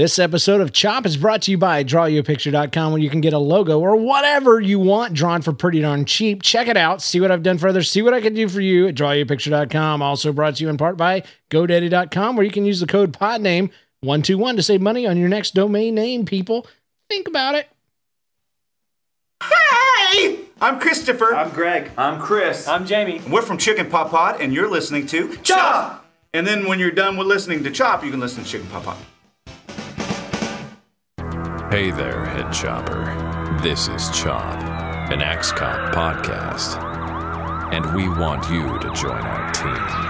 This episode of Chop is brought to you by drawyouapicture.com where you can get a logo or whatever you want drawn for pretty darn cheap. Check it out. See what I've done for others. See what I can do for you at drawyouapicture.com. Also brought to you in part by GoDaddy.com where you can use the code PODNAME121 to save money on your next domain name, people. Think about it. Hey! I'm Christopher. I'm Greg. I'm Chris. I'm Jamie. We're from Chicken Pot Pod and you're listening to Chop! And then when you're done with listening to Chop, you can listen to Chicken Pot Pod. Hey there, head chopper. This is Chop, an Axe Cop podcast. And we want you to join our team.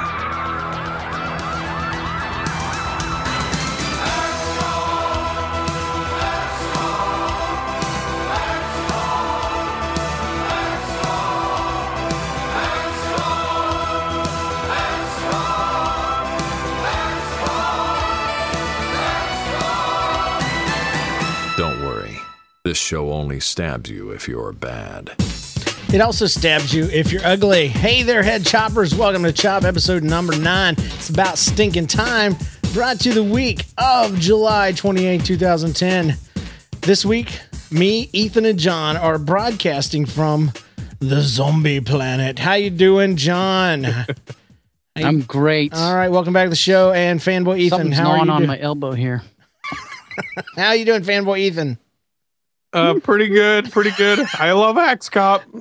This show only stabs you if you're bad. It also stabs you if you're ugly. Hey there, head choppers. Welcome to Chop episode number nine. It's about stinking time. Brought to you the week of July 28, 2010. This week, me, Ethan, and John are broadcasting from the zombie planet. How you doing, John? I'm great. All right, welcome back to the show. And fanboy Ethan, Something's how are gnawing you on doing? my elbow here. How you doing, fanboy Ethan? Uh, pretty good, pretty good. I love Axe Cop.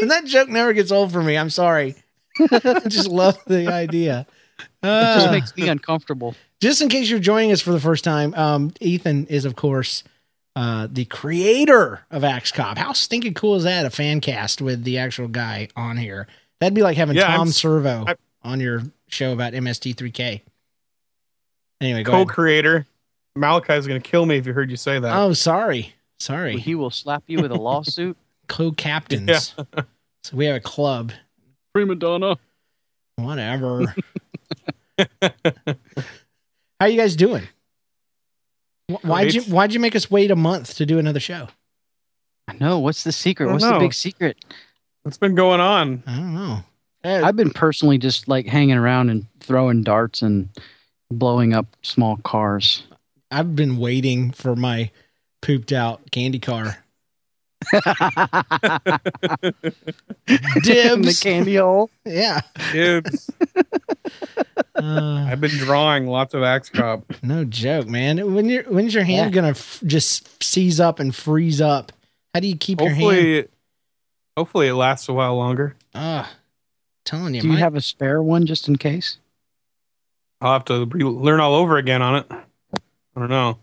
And that joke never gets old for me. I'm sorry. I just love the idea. It Uh, just makes me uncomfortable. just in case you're joining us for the first time, um, Ethan is, of course, uh, the creator of Axe Cop. How stinking cool is that? A fan cast with the actual guy on here. That'd be like having Yeah, I'm Tom Servo I- on your show about MST3K. Anyway, go. Co-creator. Malachai's gonna kill me if you heard you say that. Oh, sorry. Sorry. He will slap you with a lawsuit. Co captains. Yeah. So we have a club. Prima donna. Whatever. How you guys doing? Why'd you Why'd you make us wait a month to do another show? I know. What's the secret? I don't What's the big secret? What's been going on? I don't know. Eh, I've been personally just like hanging around and throwing darts and blowing up small cars. I've been waiting for my pooped out candy car. In the candy hole. yeah. Kids, Uh, I've been drawing lots of Axe Cop. no joke, man. When your when's your hand gonna f- just seize up and freeze up? How do you keep your hand? Hopefully, hopefully it lasts a while longer. Ah, telling you, Do you my- have a spare one just in case? I'll have to re- learn all over again on it. I don't know.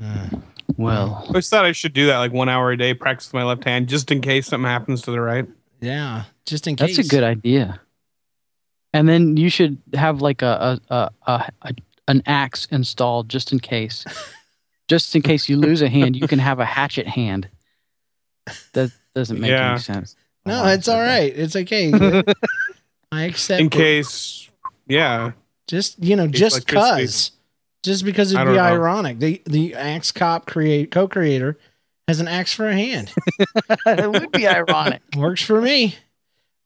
uh, Well, I always thought I should do that like one hour a day, practice with my left hand, just in case something happens to the right. yeah, just in case. that's a good idea. And then you should have like a a, a, a, a an axe installed just in case. just in case you lose a hand, you can have a hatchet hand. That doesn't make Yeah. any sense. No, oh, it's all right. It's okay. I accept. In it. case, yeah. just you know, case just electricity. cause, just because it'd be know. ironic. The the axe cop create co-creator has an axe for a hand. it would be ironic. Works for me.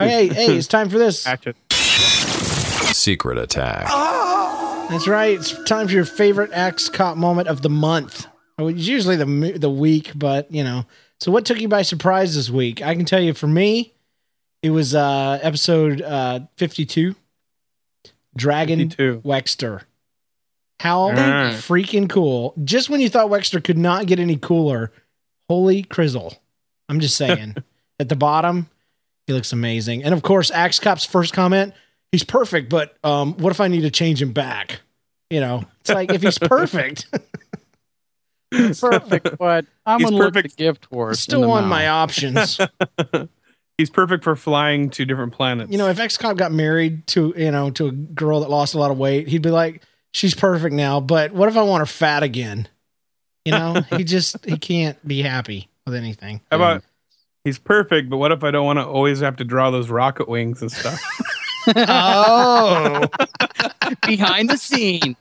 Okay, hey, it's time for this. Hatchet. Secret attack. That's right. It's time for your favorite axe cop moment of the month. Well, It's usually the the week, but you know. So, what took you by surprise this week? I can tell you, for me, it was uh episode uh fifty-two, Dragon 52. Wexter. How Thank you. freaking cool! Just when you thought Wexter could not get any cooler, holy crizzle! I'm just saying. At the bottom, he looks amazing, and of course, Axe Cop's first comment: "He's perfect, but um, what if I need to change him back?" You know, it's like if he's perfect, Perfect, but I'm He's gonna look perfect. the gift horse. still on mouth. my options. He's perfect for flying to different planets. You know, if Axe Cop got married to you know to a girl that lost a lot of weight, he'd be like, "She's perfect now, but what if I want her fat again?" You know, he just he can't be happy with anything. How about he's perfect, but what if I don't want to always have to draw those rocket wings and stuff? Oh, behind the scenes.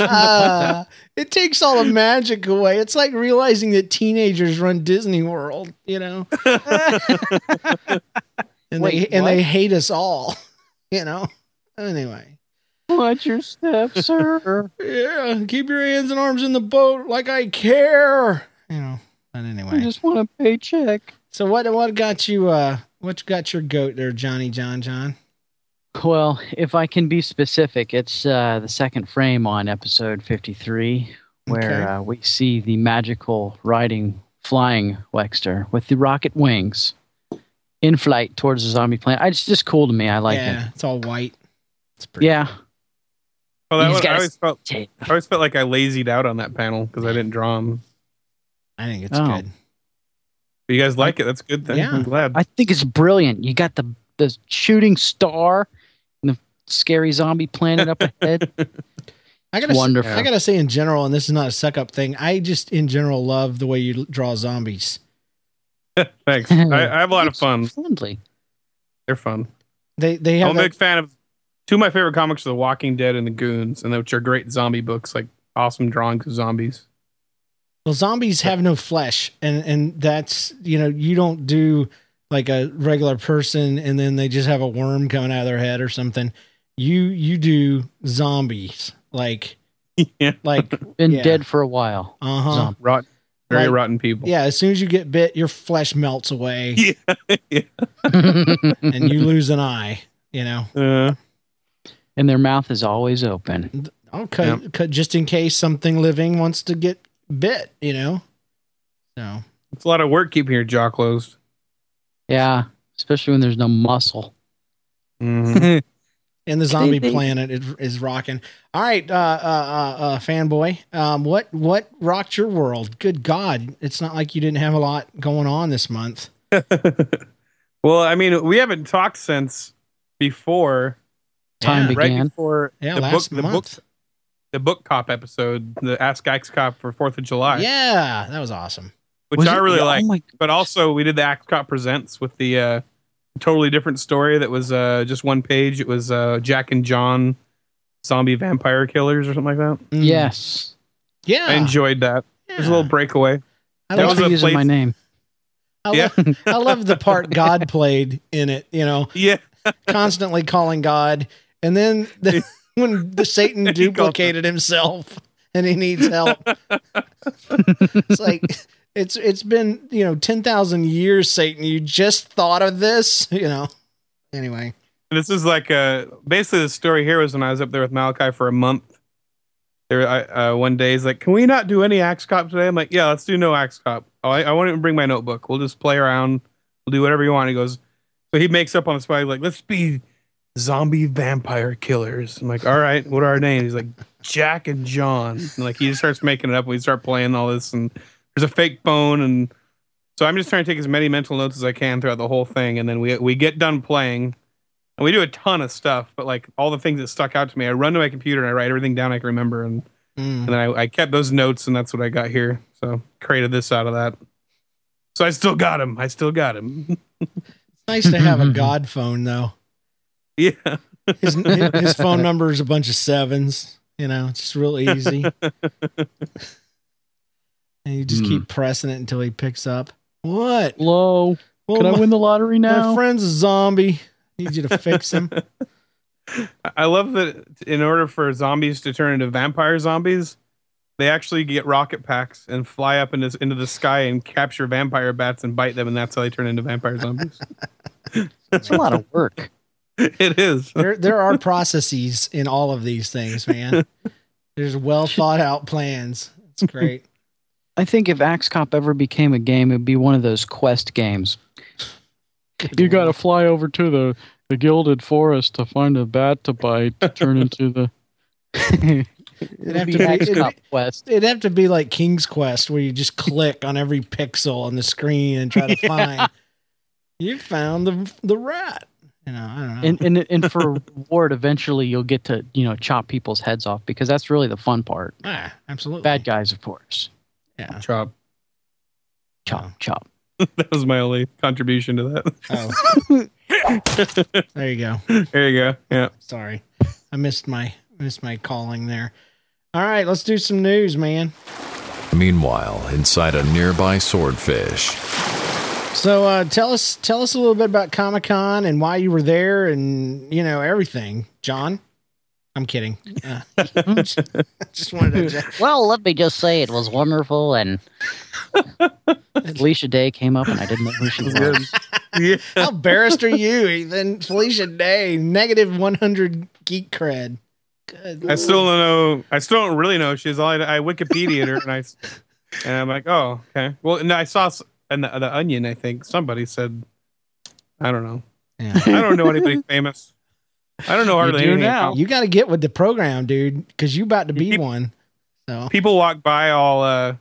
uh, it takes all the magic away. It's like realizing that teenagers run Disney World, you know, and Wait, they and they hate us all, you know. Anyway, Watch your step, sir. Yeah, keep your hands and arms in the boat like I care. You know. But anyway, I just want a paycheck. so what? What got you? Uh, what got your goat there, Johnny John John? Well, if I can be specific, it's uh, the second frame on episode 53, where Okay. uh, we see the magical riding, flying Wexter with the rocket wings in flight towards the zombie planet. It's just cool to me. I like yeah, it. it's all white. It's pretty. Yeah. Well, that He's one, I always felt. I always felt like I lazied out on that panel because I didn't draw them. I think it's Oh. good. But you guys like it? That's good thing. Yeah. I'm glad. I think it's brilliant. You got the the shooting star and the scary zombie planet up ahead. I gotta, wonderful. I gotta say, in general, and this is not a suck up thing. I just, in general, love the way you draw zombies. Thanks. I, I have a lot of fun. Friendly. They're fun. They, they I'm have a big fan of two of my favorite comics are The Walking Dead and The Goons, and which are great zombie books, like awesome drawings of zombies. well, zombies have no flesh, and and that's you know you don't do like a regular person, and then they just have a worm coming out of their head or something. You you do zombies like yeah. like Been Yeah. dead for a while. uh huh Zombie. Rot, very Like- rotten people. yeah. As soon as you get bit, your flesh melts away, Yeah. yeah. and you lose an eye. You know. Uh, and their mouth is always open. I'll cut, cut just in case something living wants to get bit, you know? So, it's a lot of work keeping your jaw closed. Yeah, especially when there's no muscle. Mhm. and the zombie they- planet is, is rocking. All right, uh, uh, uh, uh, fanboy, um, what, what rocked your world? Good God. It's not like you didn't have a lot going on this month. well, I mean, we haven't talked since before Time Yeah, right began. before Yeah, the book last the book the book cop episode, the Ask Axe Cop for Fourth of July, Yeah, that was awesome. which Was I it- really yeah, like. Oh my, but also we did the Axe Cop Presents with the uh, totally different story that was uh, just one page. It was uh, Jack and John, zombie vampire killers or something like that. Mm. yes. Yeah. I enjoyed that. It was a little breakaway. I that love, was using place- my name. I, yeah. love, I love the part God played in it, you know, Yeah, constantly calling God. And then the, when the Satan duplicated himself and he needs help. it's like it's it's been, you know, 10,000 years Satan, you just thought of this, you know. Anyway. this is like uh, basically the story here was when I was up there with Malachai for a month. There, I, uh, one day he's like, "Can we not do any Axe Cop today?" I'm like, "Yeah, let's do no Axe Cop. Oh, I, I won't even bring my notebook. We'll just play around. We'll do whatever you want." He goes, so he makes up on the spot. He's like, "Let's be zombie vampire killers." I'm like, "All right, what are our names?" He's like, "Jack and John." And like he just starts making it up. We start playing all this, and there's a fake phone, and so I'm just trying to take as many mental notes as I can throughout the whole thing, and then we we get done playing. And we do a ton of stuff, but like all the things that stuck out to me, I run to my computer and I write everything down I can remember, and, Mm. and then I, I kept those notes, and that's what I got here. So created this out of that. So I still got him. I still got him. It's nice to have a God phone though. Yeah, His his phone number is a bunch of sevens, you know, it's just real easy. and you just Hmm. keep pressing it until he picks up. What? Hello. Well, Can I my- win the lottery now? My friend's a zombie. Need you to fix him. I love that. In order for zombies to turn into vampire zombies, they actually get rocket packs and fly up into into the sky and capture vampire bats and bite them, and that's how they turn into vampire zombies. It's a lot of work. it is. there there are processes in all of these things, man. There's well thought out plans. It's great. I think if Axe Cop ever became a game, it'd be one of those quest games. You got to fly over to the, the Gilded Forest to find a bat to bite to turn into the. It'd have It'd to be be- Axe it'd Cop quest. It'd have to be like King's Quest, where you just click on every pixel on the screen and try to find. you found the the rat. You know, I don't know. And, and and for reward, eventually you'll get to you know chop people's heads off because that's really the fun part. ah, absolutely. Bad guys, of course. Yeah. Chop. Chop, chop. That was my only contribution to that. Oh. there you go. There you go. Yeah. Sorry, I missed my missed my calling there. All right, let's do some news, man. Meanwhile, inside a nearby swordfish, So uh, tell us tell us a little bit about Comic Con and why you were there, and you know everything, John. I'm kidding. Uh, just wanted to. Well, let me just say it was wonderful, and Felicia Day came up, and I didn't know who she was. yeah. How embarrassed are you, Ethan? Felicia Day, negative 100 geek cred. Good I still don't know. I still don't really know. She's all I, I Wikipedia her, and I and I'm like, oh, okay. Well, and I saw s- in the, the Onion. I think somebody said, I don't know. Yeah. I don't know anybody famous. I don't know hardly do anything. now. You got to get with the program, dude, because you about to be People- one. So People walk by all. uh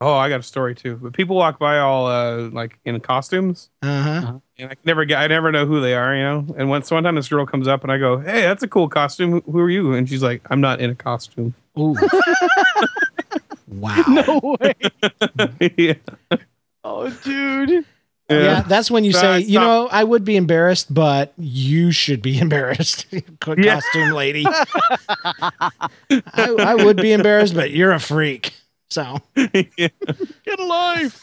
Oh, I got a story too. But people walk by all uh like in costumes, uh huh. and I never get. I never know who they are, you know. And once one time this girl comes up, and I go, "Hey, that's a cool costume. Who- Who are you?" And she's like, "I'm not in a costume." Ooh. wow. No way. yeah. Oh, dude. Yeah. that's when you So say, you stopped- know, I would be embarrassed, but you should be embarrassed, costume lady. I, I would be embarrassed, but you're a freak. So yeah. Get alive.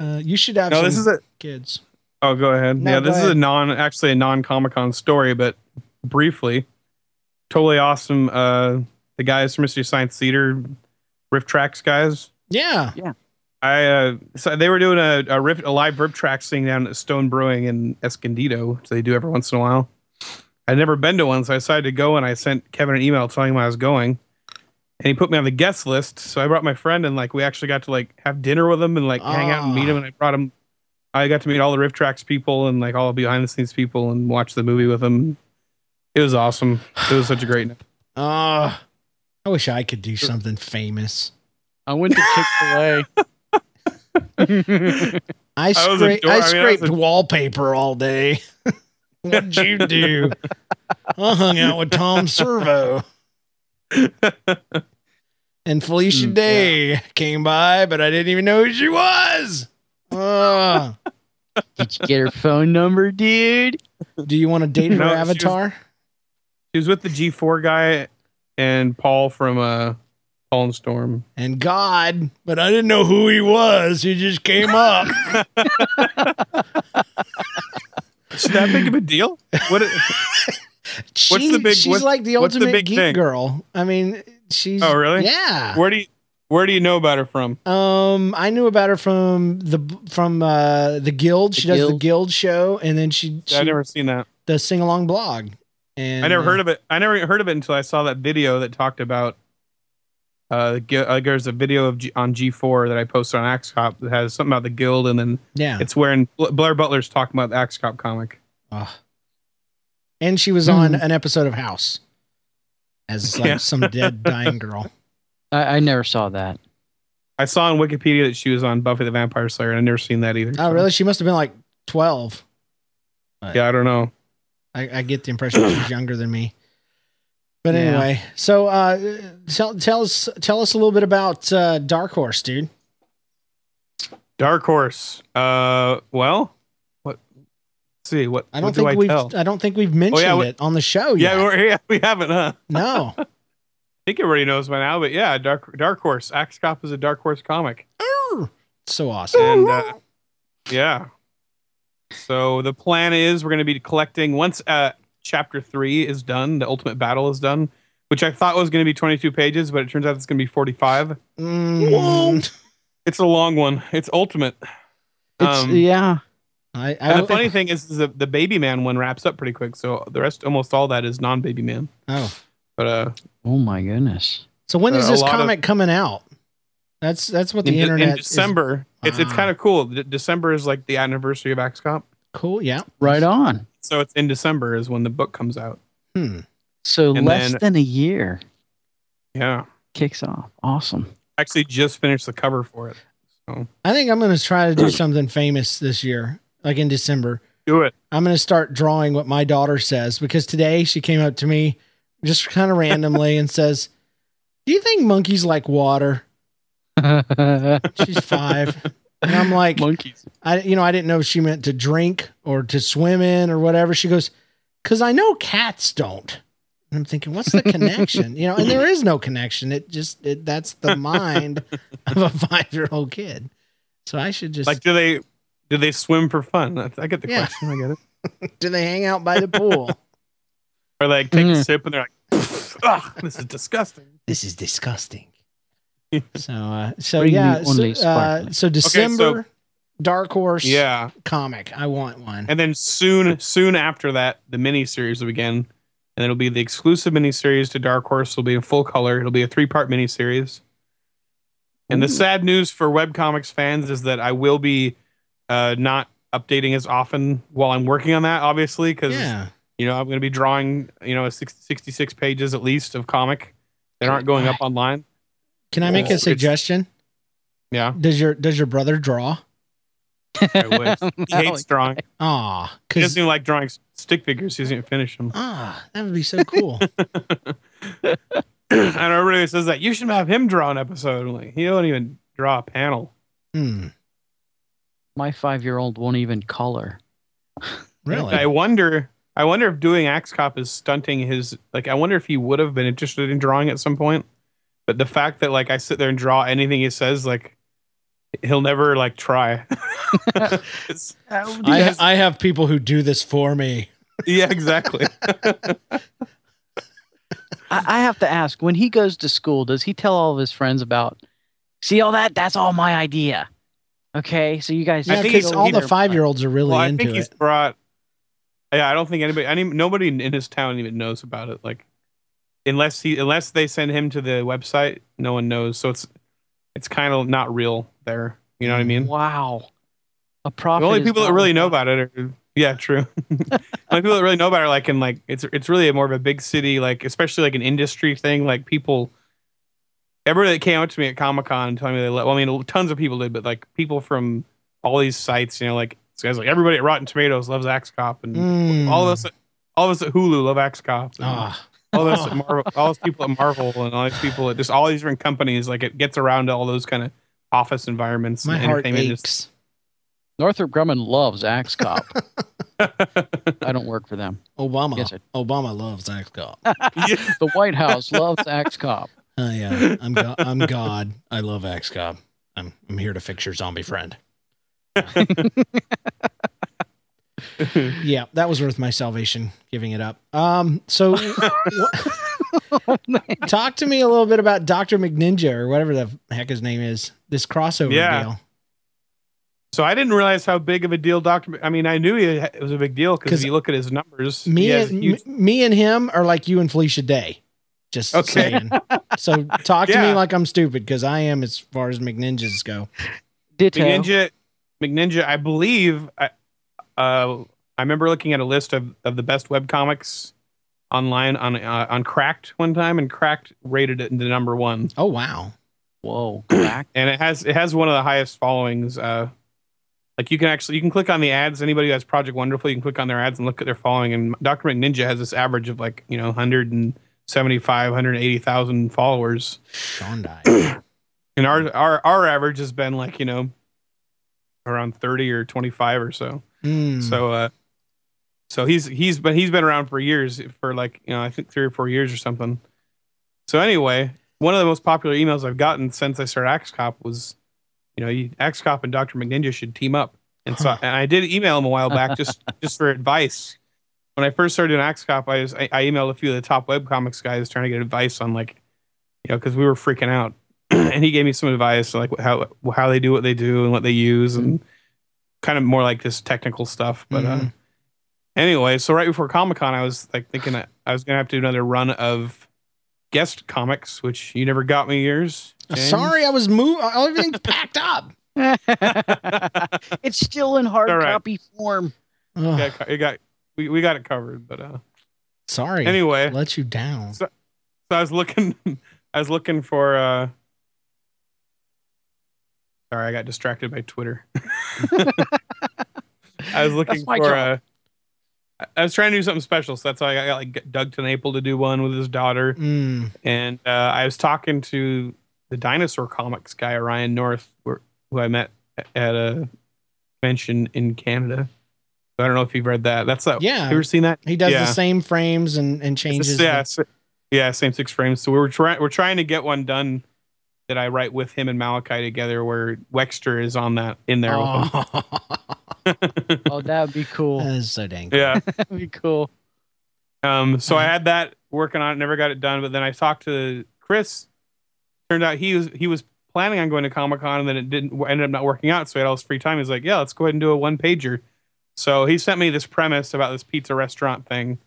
uh, you should have No, some this is a. kids. Oh, go ahead. No, yeah, go this is a non, actually a non Comic Con story, but briefly, totally awesome. Uh, the guys from Mystery Science Theater, RiffTrax guys. Yeah. Yeah. I uh, so they were doing a a, rift, a live RiffTrax thing down at Stone Brewing in Escondido, which they do every once in a while. I'd never been to one, so I decided to go, and I sent Kevin an email telling him I was going. And he put me on the guest list, so I brought my friend, and like we actually got to like have dinner with him and like hang out and meet Ah. him. And I brought him. I got to meet all the RiffTrax people and like all the behind the scenes people and watch the movie with them. It was awesome. It was such a great night. Uh, I wish I could do something famous. I went to Chick Fil A. I, was scra- ador- I I mean, I was scraped a- wallpaper all day. What'd you do? I hung out with Tom Servo. and Felicia Mm, Day came by, but I didn't even know who she was. Uh, Did you get her phone number, dude? do you want to date her No, she was- avatar? He was with the G4 guy and Paul from uh, Paul and Storm. And God, but I didn't know who he was. He just came up. Is that big of a deal? What? She- the big- She's what- like the what's the ultimate big geek thing? girl. I mean, she's. Oh, really? Yeah. Where do you Where do you know about her from? Um, I knew about her from the from uh the Guild. She The does the Guild. Guild show, and then she, she I've never seen that. does sing along blog. And I never uh, heard of it. I never heard of it until I saw that video that talked about. Uh, uh, there's a video of G- on G4 that I posted on Axe Cop that has something about the guild, and then Yeah, it's wherein Bl- Blair Butler's talking about the Axe Cop comic. Ugh. and she was on an episode of House as like Yeah. some dead dying girl. I, I never saw that. I saw on Wikipedia that she was on Buffy the Vampire Slayer, and I've never seen that either. Oh, so- really? She must have been like twelve. Yeah, I don't know. I, I get the impression she's younger than me. But Yeah. anyway, so uh, tell tell us tell us a little bit about uh, Dark Horse, dude. Dark Horse. Uh, well, what? let's see what? I don't what do think I we've tell? I don't think we've mentioned we- it on the show Yeah, yet. we're, yeah, we haven't, huh? no. I think everybody knows by now, but yeah, Dark Dark Horse. Axe Cop is a Dark Horse comic, so awesome. and uh, yeah. So the plan is we're going to be collecting once uh, chapter three is done, the Ultimate Battle is done, which I thought was going to be 22 pages, but it turns out it's going to be 45. Mm, It's a long one. It's Ultimate. It's Um, yeah. I, I, And the funny thing is, is the, the Baby Man one wraps up pretty quick, so the rest, almost all that, is non Baby Man. oh, But uh, Oh my goodness. so when is Uh, a this lot of- comic coming out? That's that's what the in, internet in is- December, it's it's Ah. kind of cool. D- December is like the anniversary of Axe Cop. cool. Yeah. Right on. So it's in December is when the book comes out. Hmm. So And less then- than a year Yeah. kicks off. Awesome. Actually just finished the cover for it. So I think I'm going to try to do something famous this year, like in December. do it. I'm going to start drawing what my daughter says because today she came up to me just kind of randomly and says, "Do you think monkeys like water?" She's five, and I'm like, Monkeys. I you know I didn't know if she meant to drink or to swim in or whatever. She goes, "Cause I know cats don't." And I'm thinking, what's the connection? You know, and there is no connection. It just it, that's the mind of a five year old kid. So I should just Like do they do they swim for fun? I I get the Yeah. question. I get it. do they hang out by the pool? or like take a Mm. sip and they're like, "Ugh, this is disgusting." This is disgusting. So, uh, so Bring yeah, so, uh, so December, Dark Horse, Yeah, comic. I want one. and then soon, soon after that, the mini series will begin, and it'll be the exclusive mini series to Dark Horse. It'll be in full color. It'll be a three part mini series. And the sad news for webcomics fans is that I will be uh, not updating as often while I'm working on that, obviously, because yeah, you know i'm going to be drawing you know 60, 66 pages at least of comic that aren't going up online can I make a suggestion? yeah Does your Does your brother draw? I wish. he hates drawing Ah, he because doesn't even like drawing stick figures he doesn't even finish them ah, that would be so cool. and everybody says that you should have him draw an episode I'm like he don't even draw a panel hmm, My five year old won't even color. really? i wonder i wonder if doing axe cop is stunting his like i wonder if he would have been interested in drawing at some point but the fact that like i sit there and draw anything he says like he'll never like try It's- I, I have people who do this for me. yeah exactly I, I have to ask when he goes to school, does he tell all of his friends about, see all that? That's all my idea. Okay, so you guys. Yeah, think because all the five year olds are really well, I into think he's it. brought. Yeah, I don't think anybody, any nobody in his town even knows about it. Like, unless he, unless they send him to the website, no one knows. So it's, it's kind of not real there. You know what I mean? Wow. A The only people that really know about it are, yeah, true. the only people that really know about it are like in like it's it's really more of a big city, like especially like an industry thing. Like people, everybody that came up to me at Comic Con and telling me they, lo- well, I mean, tons of people did, but like people from all these sites, you know, like this guy's like everybody at Rotten Tomatoes loves Axe Cop, and Mm. all of us, all of us at Hulu love Axe Cop. and Ah, all those at Marvel, all those people at Marvel, and all these people at just all these different companies. Like it gets around to all those kind of office environments. my and heart entertainment aches. Northrop Grumman loves Axe Cop. I don't work for them. Obama. Yes. Obama loves Axe Cop. The White House loves Axe Cop. Oh yeah, I'm go- I'm God. I love Axe Cop. I'm I'm here to fix your zombie friend. yeah, that was worth my salvation. Giving it up. Um, so wh- talk to me a little bit about Doctor McNinja or whatever the heck his name is. This crossover Yeah. deal. So I didn't realize how big of a deal Doctor. I mean, I knew he, it was a big deal because you look at his numbers, Me and huge- me and him are like you and Felicia Day. Just Okay. saying. So talk to me like I'm stupid because I am as far as McNinjas go. Ditto. McNinja. McNinja, I believe. I, uh, I remember looking at a list of, of the best web comics online on uh, on Cracked one time, and Cracked rated it into number one, Oh wow. Whoa, crack. and it has it has one of the highest followings. Uh, like you can actually you can click on the ads. Anybody who has Project Wonderful, you can click on their ads and look at their following. And Doctor McNinja has this average of like you know 175, 180,000 followers. Shondai. And our our our average has been like you know around 30 or 25 or so. Mm. So uh so he's he's been he's been around for years for like you know I think three or four years or something. So anyway, one of the most popular emails I've gotten since I started Axe Cop was, you know, you, Axe Cop and Doctor McNinja should team up. And so and I did email him a while back just just for advice. When I first started doing Axe Cop, I, was, I I emailed a few of the top web comics guys trying to get advice on like, you know, because we were freaking out, and he gave me some advice like how how they do what they do and what they use and kind of more like this technical stuff. But uh, Mhm. anyway, so right before Comic Con, I was like thinking that I was gonna have to do another run of guest comics, which you never got me yours. James. Sorry, I was moving. Everything's packed up. it's still in hard All right. copy form. Ugh, You got, you got we, we got it covered. But uh, sorry. anyway, let you down. So- so I was looking, I was looking for. uh Sorry, I got distracted by Twitter. I was looking for. job. Uh, I was trying to do something special, so that's why I got like Doug TenNapel to do one with his daughter, Mm. and uh, I was talking to the dinosaur comics guy Ryan North, who I met at a convention in Canada. I don't know if you've read that. That's that. Yeah. you ever seen that? He does Yeah. the same frames and, and changes. yeah, the- yeah, same six frames. So we're trying we're trying to get one done that I write with him and Malachai together, where Wexter is on that in there oh, Oh, that would be cool. that is so dang cool. Yeah, That'd be cool. Um, so I had that working on it, never got it done. But then I talked to Chris. Turned out he was he was planning on going to Comic Con, and then it didn't ended up not working out. So he had all his free time. He's like, "Yeah, let's go ahead and do a one pager." So he sent me this premise about this pizza restaurant thing,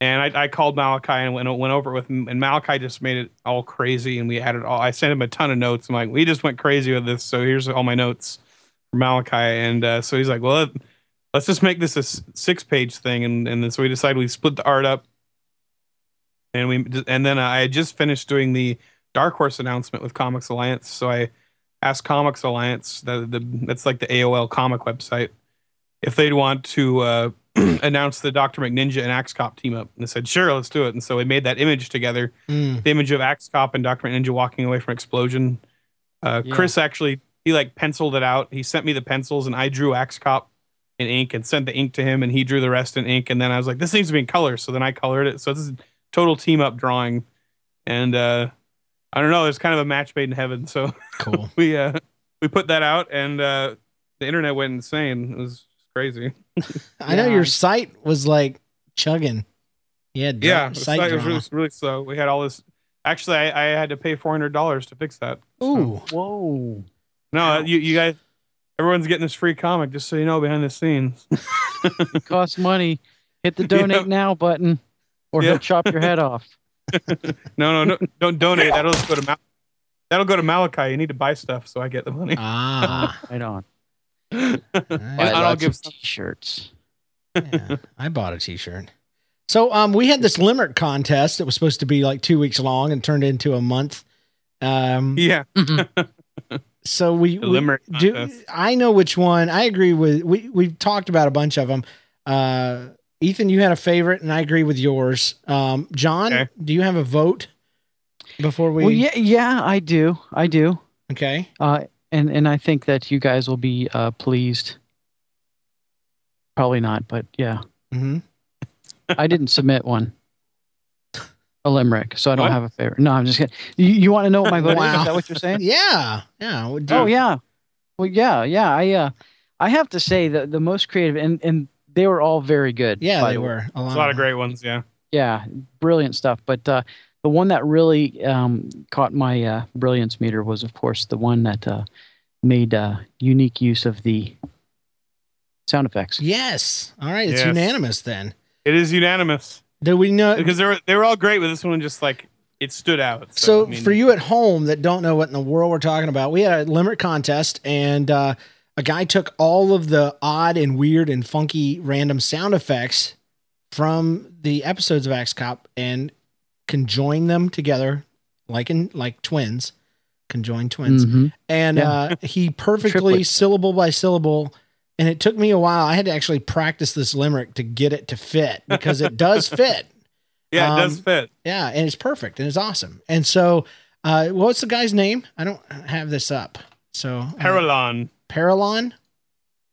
and I, I called Malachai and went went over it with him. And Malachai just made it all crazy, and we added all. I sent him a ton of notes. I'm like, we just went crazy with this. So here's all my notes for Malachai, and uh, so he's like, well. Let, Let's just make this a six-page thing, and and so we decided we split the art up, and we and then I had just finished doing the Dark Horse announcement with Comics Alliance, so I asked Comics Alliance, the, the that's like the AOL comic website, if they'd want to uh, announce the Doctor McNinja and Axe Cop team up, and they said sure, let's do it. And so we made that image together, Mm. the image of Axe Cop and Doctor McNinja walking away from explosion. Uh, Yeah. Chris actually he like penciled it out. He sent me the pencils, and I drew Axe Cop in ink and sent the ink to him, and he drew the rest in ink. And then I was like, this needs to be in color, so then I colored it. So this is total team up drawing, and uh, I don't know, it's kind of a match made in heaven. So Cool. we uh, we put that out, and uh, the internet went insane. It was crazy. I know your site was like chugging. Yeah, Yeah, the site site was really, really slow. We had all this. Actually, I, I had to pay four hundred dollars to fix that. Ooh, Whoa. No, you you guys, everyone's getting this free comic. Just so you know, behind the scenes. It costs money. Hit the donate Yeah. now button, or Yeah. he'll chop your head off. No, no, no, don't donate. That'll just go to Mal- that'll go to Malachai. You need to buy stuff, so I get the money. ah, Right on. And I'll lots give t-shirts. yeah, I bought a T-shirt. So, um, we had this limerick contest that was supposed to be like two weeks long and turned into a month. Um, Yeah, so we, The we- limerick do. contest. I know which one. I agree with. We we've talked about a bunch of them. Uh, Ethan, you had a favorite, and I agree with yours. Um, John, Okay. do you have a vote before we? Well, yeah, yeah, I do. I do. Okay. Uh, and and I think that you guys will be uh, pleased. Probably not, but yeah, hmm I didn't submit one. A limerick, so I don't What? have a favorite. No, I'm just kidding. You, you want to know what my vote is? Wow. Is that what you're saying? Yeah. Yeah. we do- Oh yeah. Well, yeah, yeah. I uh, I have to say that the most creative and and they were all very good. Yeah, they the were a lot, a lot of great ones. Yeah, Yeah, brilliant stuff. But uh, the one that really um, caught my uh, brilliance meter was, of course, the one that uh, made uh, unique use of the sound effects. Yes. All right. It's Yes. unanimous then. it is unanimous Do we know? because they were they were all great, but this one just like it stood out. So, I mean, for you at home that don't know what in the world we're talking about, we had a limerick contest, and uh, a guy took all of the odd and weird and funky random sound effects from the episodes of Axe Cop and conjoined them together, like in like twins, conjoined twins, Mhm. and Yeah. uh, he perfectly Triplets. syllable by syllable. And it took me a while. I had to actually practice this limerick to get it to fit because it does fit. yeah, it does um, fit. Yeah, and it's perfect and it's awesome. And so, uh, what's the guy's name? I don't have this up. So uh, Perilon, Perilon.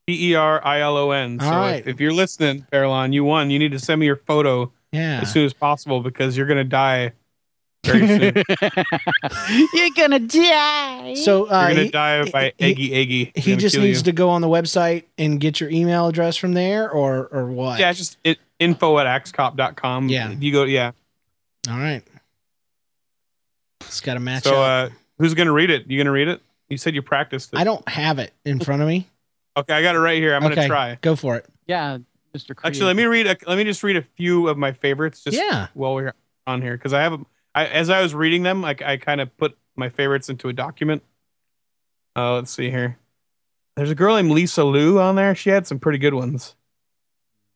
P E R I L O N. So All right. if, if you're listening, Perilon, you won. You need to send me your photo Yeah. as soon as possible because you're gonna die very soon. You're gonna die. So uh, You're gonna he, die by he- eggy eggy. he just needs to go on the website and get your email address from there, or or what? Yeah, just it, info at axecop.com. Yeah. You go, yeah. All right. It's got to match So up. uh who's gonna read it? You gonna read it? You said you practiced it. I don't have it in front of me. okay, I got it right here. I'm okay, gonna try. Go for it. yeah, Mr. Actually, let me read. A, let me just read a few of my favorites. Just Yeah. while we're on here, because I have. I, as I was reading them, like I kind of put my favorites into a document. Uh, let's see here. There's a girl named Lisa Liu on there. She had some pretty good ones.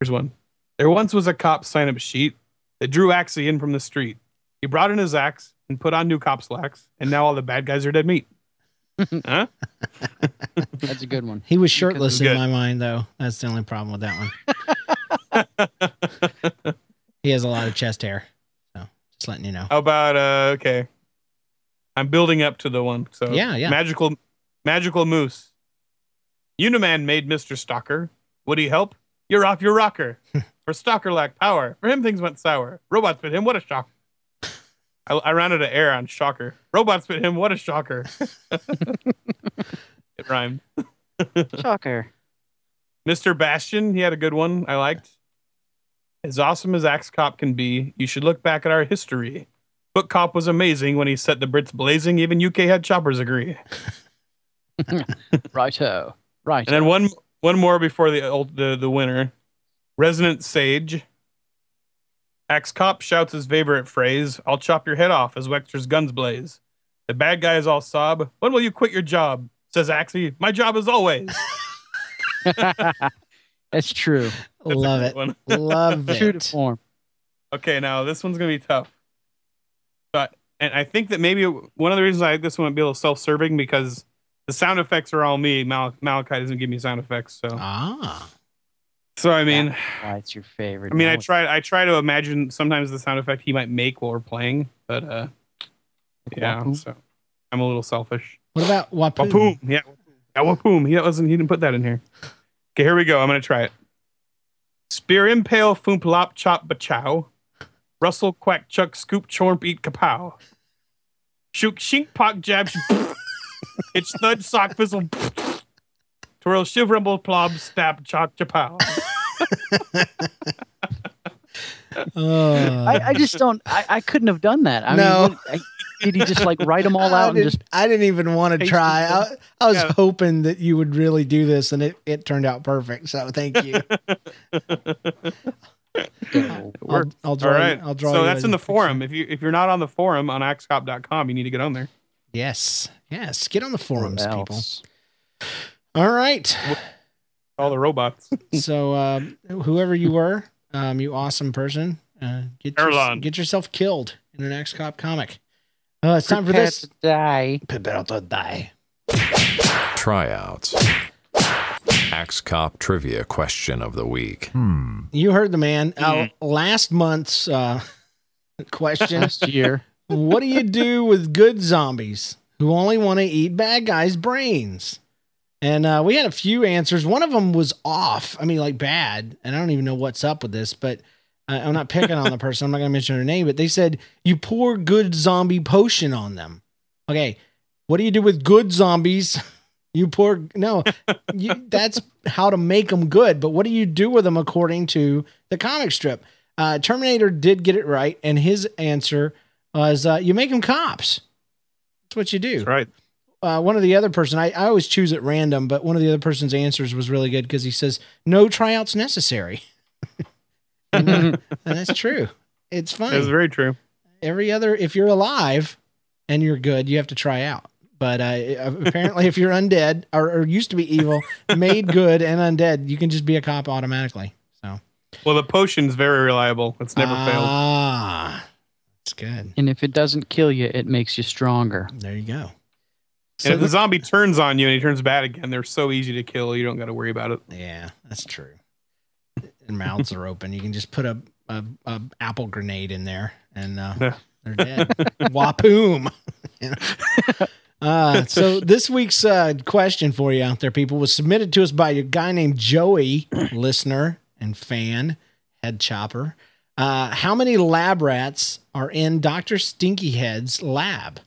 Here's one. There once was a cop sign-up sheet that drew Axie in from the street. He brought in his axe and put on new cop slacks, and now all the bad guys are dead meat. Huh? That's a good one. He was shirtless in good. my mind, though. That's the only problem with that one. he has a lot of chest hair. So just letting you know. How about uh okay. I'm building up to the one. So Yeah, yeah. Magical magical moose. Uniman made Mr. Stalker. Would he help? You're off your rocker. For Stalker lacked power. For him things went sour. Robots fit him, what a shock. I, I ran out of air on shocker. Robots fit him, what a shocker. it rhymed. Shocker. Mr. Bastion, he had a good one I liked. As awesome as Axe Cop can be, you should look back at our history. Book Cop was amazing when he set the Brits blazing. Even UK head choppers agree. Righto. Right. And then one one more before the old, the the winner. Resonant Sage. Axe Cop shouts his favorite phrase, I'll chop your head off as Wexter's guns blaze. The bad guy is all sob. When will you quit your job? Says Axie. My job is always. That's true. Love it. one. Love True to it. form. Okay, now this one's gonna be tough. But and I think that maybe one of the reasons I like this one would be a little self-serving because the sound effects are all me. Mal- Malachai doesn't give me sound effects, so Ah. So I mean, Why it's your favorite. I mean, I try I try to imagine sometimes the sound effect he might make while we're playing, but uh, yeah, Wapoom? so I'm a little selfish. What about Wapoom? Wapoom, yeah, yeah, wapoom. He wasn't. He didn't put that in here. Okay, here we go. I'm gonna try it. Spear impale foomp lop chop bachow. Russell quack chuck scoop chorp eat kapow. Shook shink pock jab. It's thud sock fizzle. Twirl shiv rumble plob stab chalk chapow. Oh. I, I just don't. I, I couldn't have done that. I No. mean, what, I, did he just like write them all out and just? I didn't even want to try. I. I was Yeah. hoping that you would really do this, and it, it turned out perfect. So thank you. I'll, I'll draw. All right. I'll draw. so you that's in the picture. forum. If you if you're not on the forum on axecop.com, you need to get on there. Yes. Yes. Get on the forums, people. else? All right. All the robots. so um, whoever you were, um, you awesome person, uh, get your, get yourself killed in an Axe Cop comic. Uh, it's time for this. to die. Prepare to die. Tryouts. Axe Cop trivia question of the week. You heard the man. Uh, Mm-hmm. last month's uh, question: Last year. What do you do with good zombies who only want to eat bad guys' brains? And uh, we had a few answers. One of them was off. I mean, like bad. And I don't even know what's up with this, but uh, I'm not picking on the person. I'm not going to mention her name, but they said you pour good zombie potion on them. Okay. What do you do with good zombies? You pour, no, you, that's how to make them good. But what do you do with them according to the comic strip? Uh, Terminator did get it right. And his answer was uh, you make them cops. That's what you do That's right. Uh, one of the other person, I, I always choose at random, but one of the other person's answers was really good because he says no tryouts necessary, and, uh, and that's true. It's That's fine. very true. Every other, if you're alive and you're good, you have to try out. But uh, apparently, if you're undead or, or used to be evil, made good and undead, you can just be a cop automatically. So Well, the potion's very reliable. It's never failed. Ah, that's good. And if it doesn't kill you, it makes you stronger. There you go. And if the the- zombie turns on you and he turns bad again, they're so easy to kill. You don't got to worry about it. Yeah, that's true. Their mouths are open. You can just put a, a, a apple grenade in there, and uh, Yeah. they're dead. Wapoom. Uh, so this week's uh, question for you out there, people, was submitted to us by a guy named Joey, listener and fan, head chopper. Uh, how many lab rats are in Doctor Stinkyhead's lab?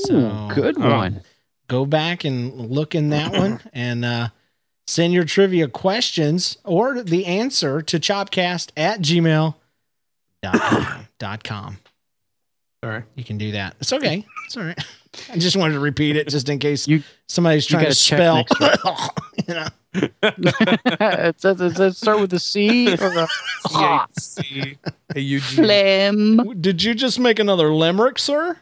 So Ooh, good one. go back and look in that one and uh, send your trivia questions or the answer to chopcast at gmail dot com. Sorry. You can do that. It's okay. It's all right. I just wanted to repeat it just in case You- somebody's trying to gotta spell. you know, it says it says start with a C or a C-H-C- A-U-G. phlegm. did you just make another limerick, sir?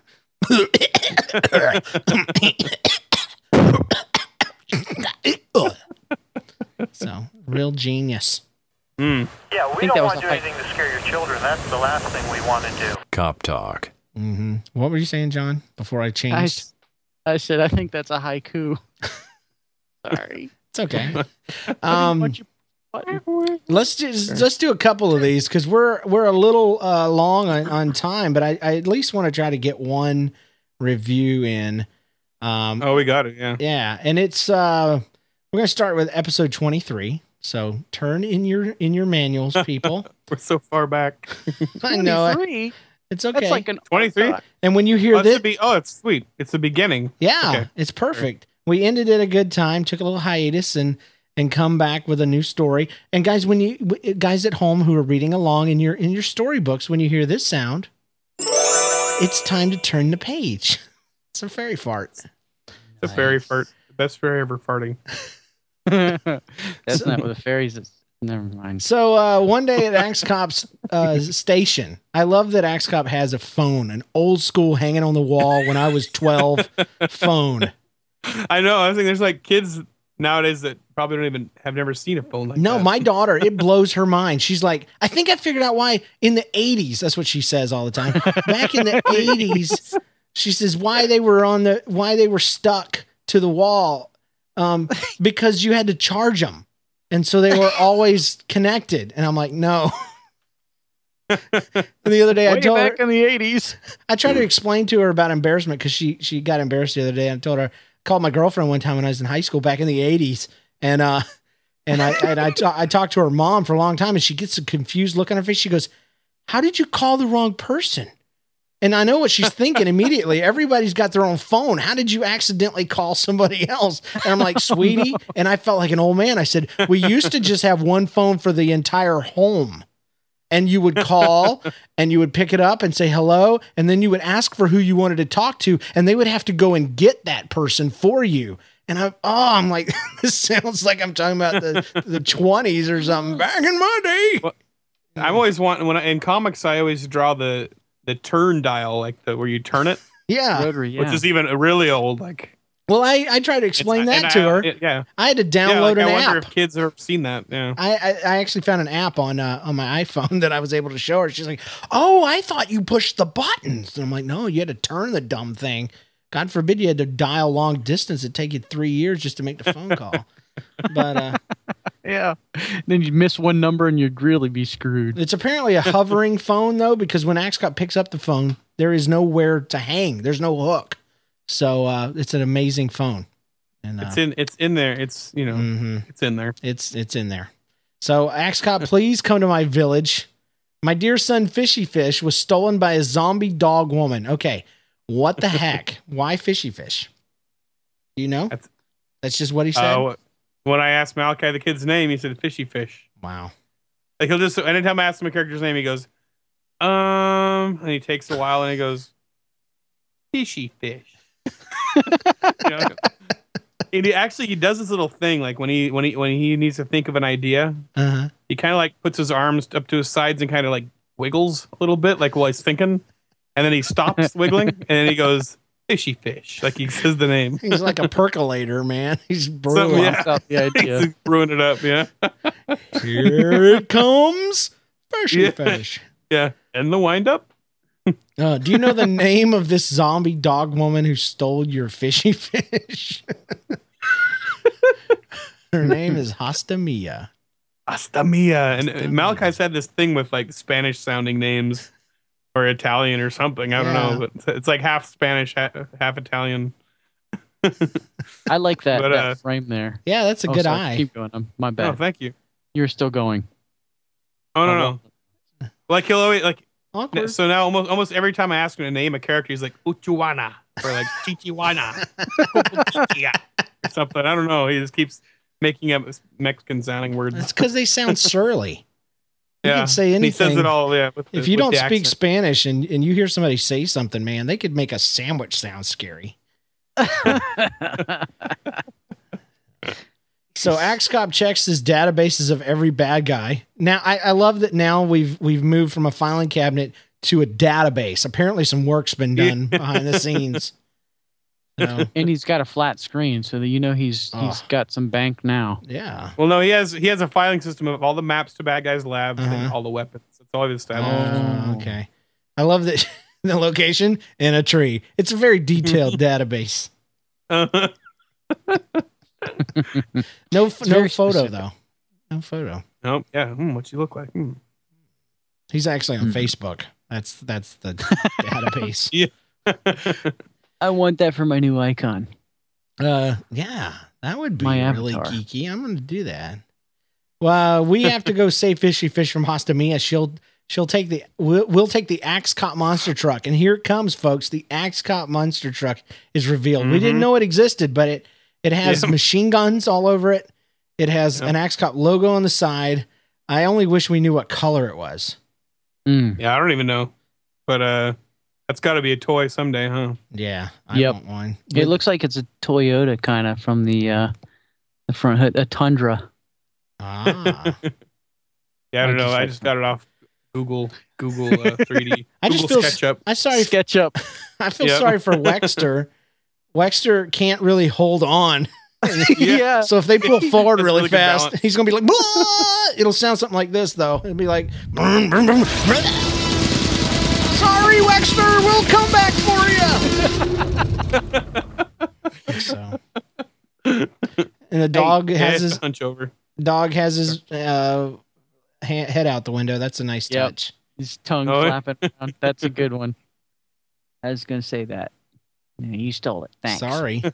So, real genius. Mm. Yeah, we don't want to do fight. anything to scare your children. That's the last thing we want to do. Cop Talk. hmm What were you saying, John? Before I I, changed, I said I think that's a haiku. Sorry. it's okay. Um, Um, let's just let's do a couple of these because we're we're a little uh, long on, on time, but I, I at least want to try to get one review in. Um, Oh, we got it. Yeah. yeah, and it's uh, we're gonna start with episode twenty three. So turn in your in your manuals, people. We're so far back. I know it. 23? it's okay. That's like an 23? and when you hear Oh, it's this, be- oh, it's sweet. It's the beginning. Yeah, Okay. it's perfect. We ended at a good time, took a little hiatus, and and come back with a new story. And guys, when you guys at home who are reading along in your in your storybooks, when you hear this sound, it's time to turn the page. It's a fairy fart. The fairy fart. The best fairy ever farting. That's not with the fairies. It's never mind. So uh, one day at Axe Cop's uh, station, I love that Axe Cop has a phone, an old school hanging on the wall when I was 12 phone. I know. I was thinking there's like kids nowadays that probably don't even have never seen a phone like No, that. my daughter, it blows her mind. She's like, I think I figured out why in the 80s, that's what she says all the time. Back in the 80s, she says why they were on the why they were stuck to the wall um because you had to charge them. And so they were always connected. And I'm like, no. and the other day I Way told her, back in the eighties. I tried to explain to her about embarrassment because she she got embarrassed the other day. I told her called my girlfriend one time when I was in high school back in the eighties, and uh, and I and I, ta- I talked to her mom for a long time, and she gets a confused look on her face. She goes, "How did you call the wrong person?" And I know what she's thinking immediately. Everybody's got their own phone. How did you accidentally call somebody else? And I'm like, sweetie. And I felt like an old man. I said, we used to just have one phone for the entire home and you would call and you would pick it up and say hello and then you would ask for who you wanted to talk to and they would have to go and get that person for you and I, oh, I'm like, this sounds like I'm talking about the, the 20s or something back in my day. Well, I'm always wanting when I, in comics I always draw the the turn dial like the where you turn it, Yeah. Rotary, yeah. which is even really old. Like Well, I, I tried to explain it's- that to I- her. it- yeah, I had to yeah. download Like, I an wonder app. if kids have seen that. Yeah. I, I, I actually found an app on uh, on my iPhone that I was able to show her. She's like, "Oh, I thought you pushed the buttons." And I'm like, "No, you had to turn the dumb thing. God forbid you had to dial long distance. It'd take you three years just to make the phone call." but uh, yeah. Then you miss one number and you'd really be screwed. it's apparently a hovering phone though, because when Axe Cop picks up the phone, there is nowhere to hang. There's no hook, so uh, it's an amazing phone. And uh, It's in it's in there. It's you know mhm. it's in there. It's it's in there. So Axe Cop, please come to my village. My dear son Fishy Fish was stolen by a zombie dog woman. Okay. What the heck? Why Fishy Fish? Do you know? That's- That's just what he said. Uh, when I asked Malachai the kid's name, he said fishy fish. wow. Like he'll just anytime I ask him a character's name, he goes, um, and he takes a while and he goes, fishy fish. You know? And he actually he does this little thing like when he when he when he needs to think of an idea, Uh-huh. he kind of like puts his arms up to his sides and kind of like wiggles a little bit, like while he's thinking, and then he stops wiggling and then he goes fishy fish, like he says the name. He's like a percolator, man. He's brewing. Something, yeah. Out the idea. He's brewing it up, yeah, Here it comes. Fishy Yeah. Fish. yeah, and the wind up. Uh, do you know the name of this zombie dog woman who stole your fishy fish? Her name is Hostamia. Hasta Mia. And uh, Malachai's had this thing with like Spanish sounding names or Italian or something. I don't Yeah. know, but it's- it's like half Spanish, half, half Italian. I like that, But, that uh, frame there. Yeah, that's a Oh, good sorry, eye. Keep going. Um, my bad. Oh, thank you. You're still going. Oh, no, Oh, no. Like he'll always like, Awkward. so now almost almost every time I ask him to name a character, he's like Uchuana or like Chichiwana or something. I don't know. He just keeps making up Mexican sounding words. It's because they sound surly. You yeah. can say And He says anything. it all, yeah. the- If you don't speak accent. Spanish and, and you hear somebody say something, man, they could make a sandwich sound scary. So Axe Cop checks his databases of every bad guy. Now I, I love that now we've we've moved from a filing cabinet to a database. Apparently some work's been done behind the scenes. So, and he's got a flat screen, so that you know he's he's Oh. got some bank now. yeah. Well, no, he has he has a filing system of all the maps to bad guys' labs and Uh-huh. all the weapons. It's all he stuff. Oh, okay. I love that the location in a tree. It's a very detailed database. Uh-huh. No, It's no photo specific. though. No photo. oh, yeah. Hmm, what you look like? Hmm. He's actually on Mhm. Facebook. That's that's the database. I want that for my new icon. Uh, yeah, that would be My really avatar. geeky. I'm going to do that. Well, we have to go save Fishy Fish from Hostamia. She'll she'll take the we'll, we'll take the Axe Cop monster truck, and here it comes, folks. The Axe Cop monster truck is revealed. We didn't Mhm. know it existed, but it it has Yeah. machine guns all over it. It has Yep. an Axe Cop logo on the side. I only wish we knew what color it was. Mm. Yeah, I don't even know, but uh, that's got to be a toy someday, huh? Yeah, I Yep. want one. It looks like it's a Toyota kind of from the uh, the front hood, a Tundra. Ah. Yeah, I don't I know. just I just got it off Google Google uh, 3D. I just Google feel s- SketchUp. I sorry. SketchUp. I feel Yep. sorry for Wexter. Wexter can't really hold on. yeah. So if they pull forward really, really fast, balance. he's gonna be like, "Whoa!" it'll sound something like this though. It'll be like, "Brum, brum, brum, brum." "Sorry, Wexter, we'll come back for you." so, and the dog Yeah, has his hunch over. dog has his uh, ha- head out the window. That's a nice Yep. touch. His tongue Oh, flapping around. That's a good one. I was gonna say that. Yeah, you stole it. Thanks. Sorry.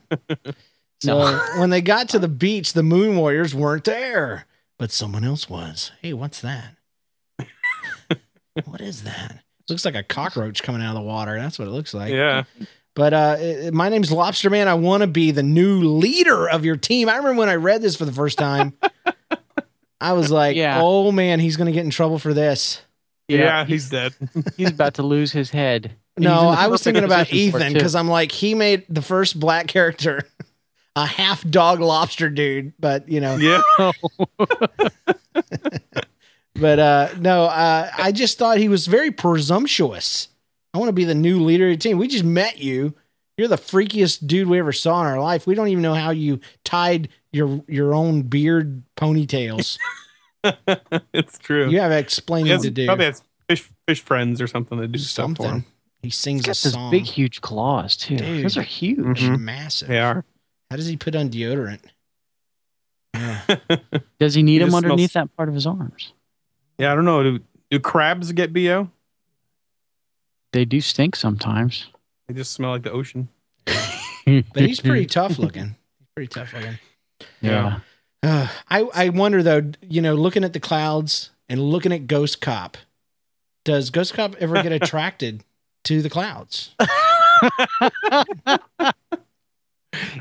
No. So when they got to the beach, the Moon Warriors weren't there, but someone else was. Hey, what's that? what is that? Looks like a cockroach coming out of the water. That's what it looks like. Yeah. But uh, it- my name's Lobster Man. I want to be the new leader of your team. I remember when I read this for the first time. I was like, Yeah. "Oh man, he's going to get in trouble for this." Yeah, he's dead. he's about to lose his head. No, I was thinking about position for it, Ethan because I'm like, he made the first black character a half dog lobster dude, but you know, yeah. But uh, no, uh, I just thought he was very presumptuous. I want to be the new leader of the team. We just met you. You're the freakiest dude we ever saw in our life. We don't even know how you tied your your own beard ponytails. it's true. You have explaining He has- to do. Probably has fish fish friends or something that do stuff for him. He sings He's a got those song. big, huge claws too. Dude. Those are huge. They're Mhm. massive. They are. How does he put on deodorant? Yeah. Does he need He them underneath smells- that part of his arms? Yeah, I don't know. Do, do crabs get bo? They do stink sometimes. They just smell like the ocean. But he's pretty tough looking. Pretty tough looking. Yeah. Uh, I I wonder though, you know, looking at the clouds and looking at Ghost Cop, does Ghost Cop ever get attracted to the clouds?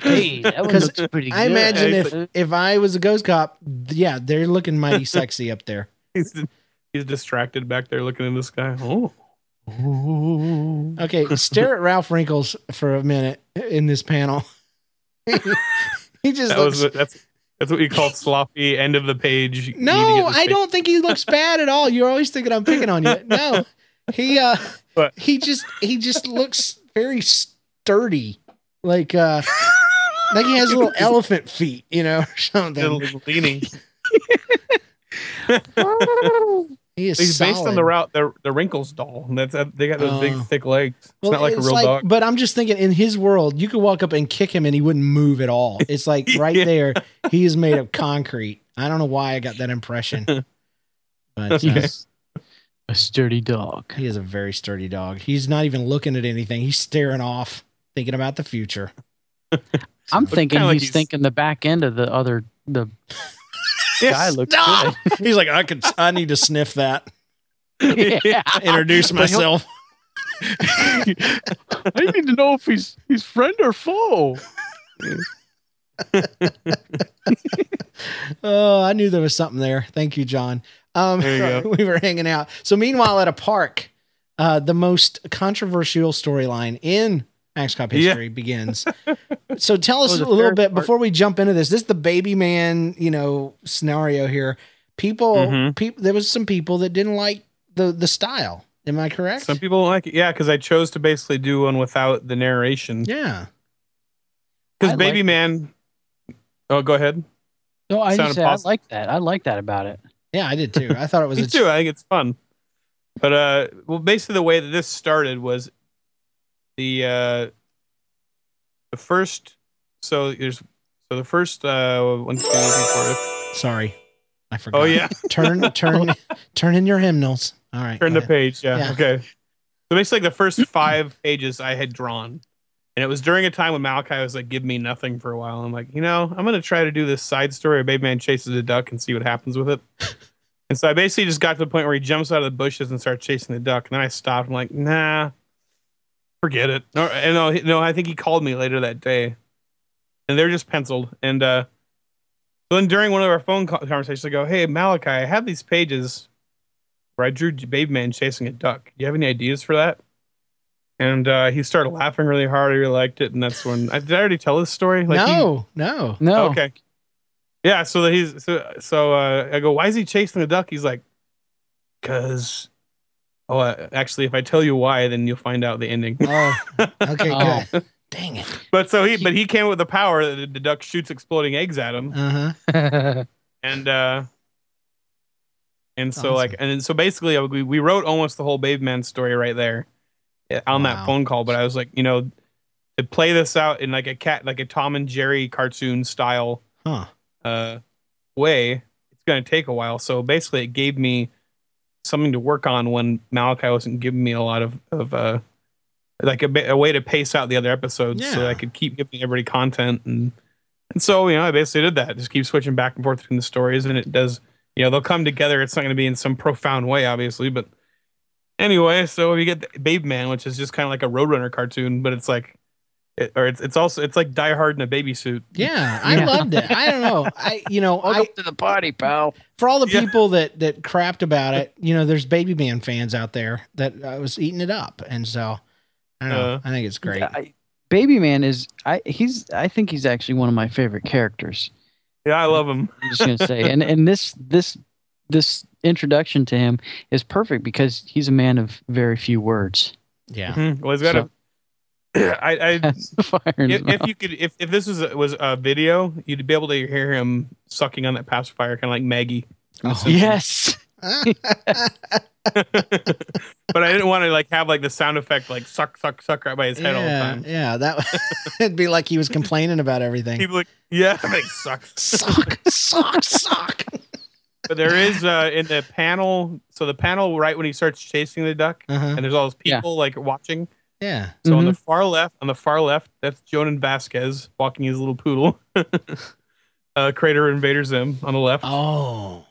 Hey, that one 'Cause looks pretty good. I imagine Yeah, if if I was a Ghost Cop, yeah, they're looking mighty sexy up there. He's he's distracted back there looking in the sky. Oh, Okay, stare at Ralph Wrinkles for a minute in this panel. he just that looks. was that's that's what you call sloppy end of the page. You need to no, I thing- don't think he looks bad at all. You're always thinking I'm picking on you. No, he uh, But- he just he just looks very sturdy, like uh, like he has little elephant feet, you know, or something. Little leaning. He is He's based on the route the the wrinkles doll. And that's they got those big Oh. thick legs. It's Well, not like a real dog. But I'm just thinking, in his world, you could walk up and kick him and he wouldn't move at all. It's like right Yeah. there, he is made of concrete. I don't know why I got that impression, but uh, He's a sturdy dog. he is a very sturdy dog. He's not even looking at anything. He's staring off, thinking about the future. I'm thinking kinda like he's, he's- thinking the back end of the other the guy looks Stop! He's like, I could, I need to sniff that. yeah. Introduce myself. I need to know if he's he's friend or foe. Oh, I knew there was something there. Thank you, John. Um, There you we were hanging out. So, meanwhile, at a park, uh, the most controversial storyline in Axe Cop Yeah. history begins. So, tell us a little bit part. before we jump into this. This is the baby man, you know, scenario here. People, Mhm. people, there was some people that didn't like the the style. Am I correct? Some people don't like it. Yeah, because I chose to basically do one without the narration. yeah. Because Baby like- Man. Oh, go ahead. No, I just said I like that. I like that about it. Yeah, I did too. I thought it was Me a too. I think it's fun. But uh, well, basically the way that this started was the uh, the first. So there's so the first uh, one, two, three, four. Sorry, I forgot. Oh yeah, turn, turn, turn in your hymnals. All right. turn the ahead. page. Yeah, Yeah. okay. So basically, the first five pages I had drawn, and it was during a time when Malachai was like, "Give me nothing" for a while. I'm like, you know, I'm gonna try to do this side story. where Baby Man chases a duck and see what happens with it. and so I basically just got to the point where he jumps out of the bushes and starts chasing the duck. And then I stopped. I'm like, nah, forget it. No, and no, no. I think he called me later that day, and they're just penciled. And uh, So then during one of our phone conversations, I go, "Hey Malachai, I have these pages where I drew Baby Man chasing a duck. Do you have any ideas for that?" And uh, he started laughing really hard. He really liked it, and that's when I did. I already tell this story. Like he- no, no. No. Okay. Yeah. So that he's so so. Uh, I go, "Why is he chasing the duck?" He's like, "Cause." Oh, uh, actually, if I tell you why, then you'll find out the ending. Oh, okay, Oh. good. Dang it. But so he, but he came with the power that the, the duck shoots exploding eggs at him, Uh huh. and uh, and so Awesome. like, and so basically, uh, we we wrote almost the whole Baby Man story right there on Wow. that phone call. But I was like, you know, to play this out in like a cat, like a Tom and Jerry cartoon style Huh. uh, way, it's going to take a while. So basically, it gave me something to work on when Malachai wasn't giving me a lot of of uh, like a, a way to pace out the other episodes, so Yeah. that I could keep giving everybody content and and so you know I basically did that. Just keep switching back and forth between the stories, and it does. You know, they'll come together. It's not going to be in some profound way, obviously, but anyway. So you get the Baby Man, which is just kind of like a Roadrunner cartoon, but it's like, it, or it's it's also it's like Die Hard in a baby suit. Yeah, I Yeah. loved it. I don't know. I you know, I to the party, pal. for all the Yeah. people that that crapped about it, you know, there's Baby Man fans out there that I was eating it up, and so I don't know. Uh, I think it's great. I, Baby Man is I he's I think he's actually one of my favorite characters. Yeah, I love him. I'm just gonna say, and and this this this introduction to him is perfect because he's a man of very few words. Yeah. Mhm. Well, he's got So- a. I, I fire if, if you could if, if this was a, was a video, you'd be able to hear him sucking on that pacifier, kind of like Maggie. Oh. yes, but I didn't want to like have like the sound effect like suck suck suck right by his head all the time. yeah, that it'd be like he was complaining about everything. People like yeah, like suck. Suck, suck, suck. But there is uh in the panel, so the panel right when he starts chasing the duck, Uh-huh. and there's all those Yeah. people like watching. Yeah. So on Mhm. the far left, on the far left, that's Jhonen Vasquez walking his little poodle. uh, Crater Invader Zim on the left, Oh,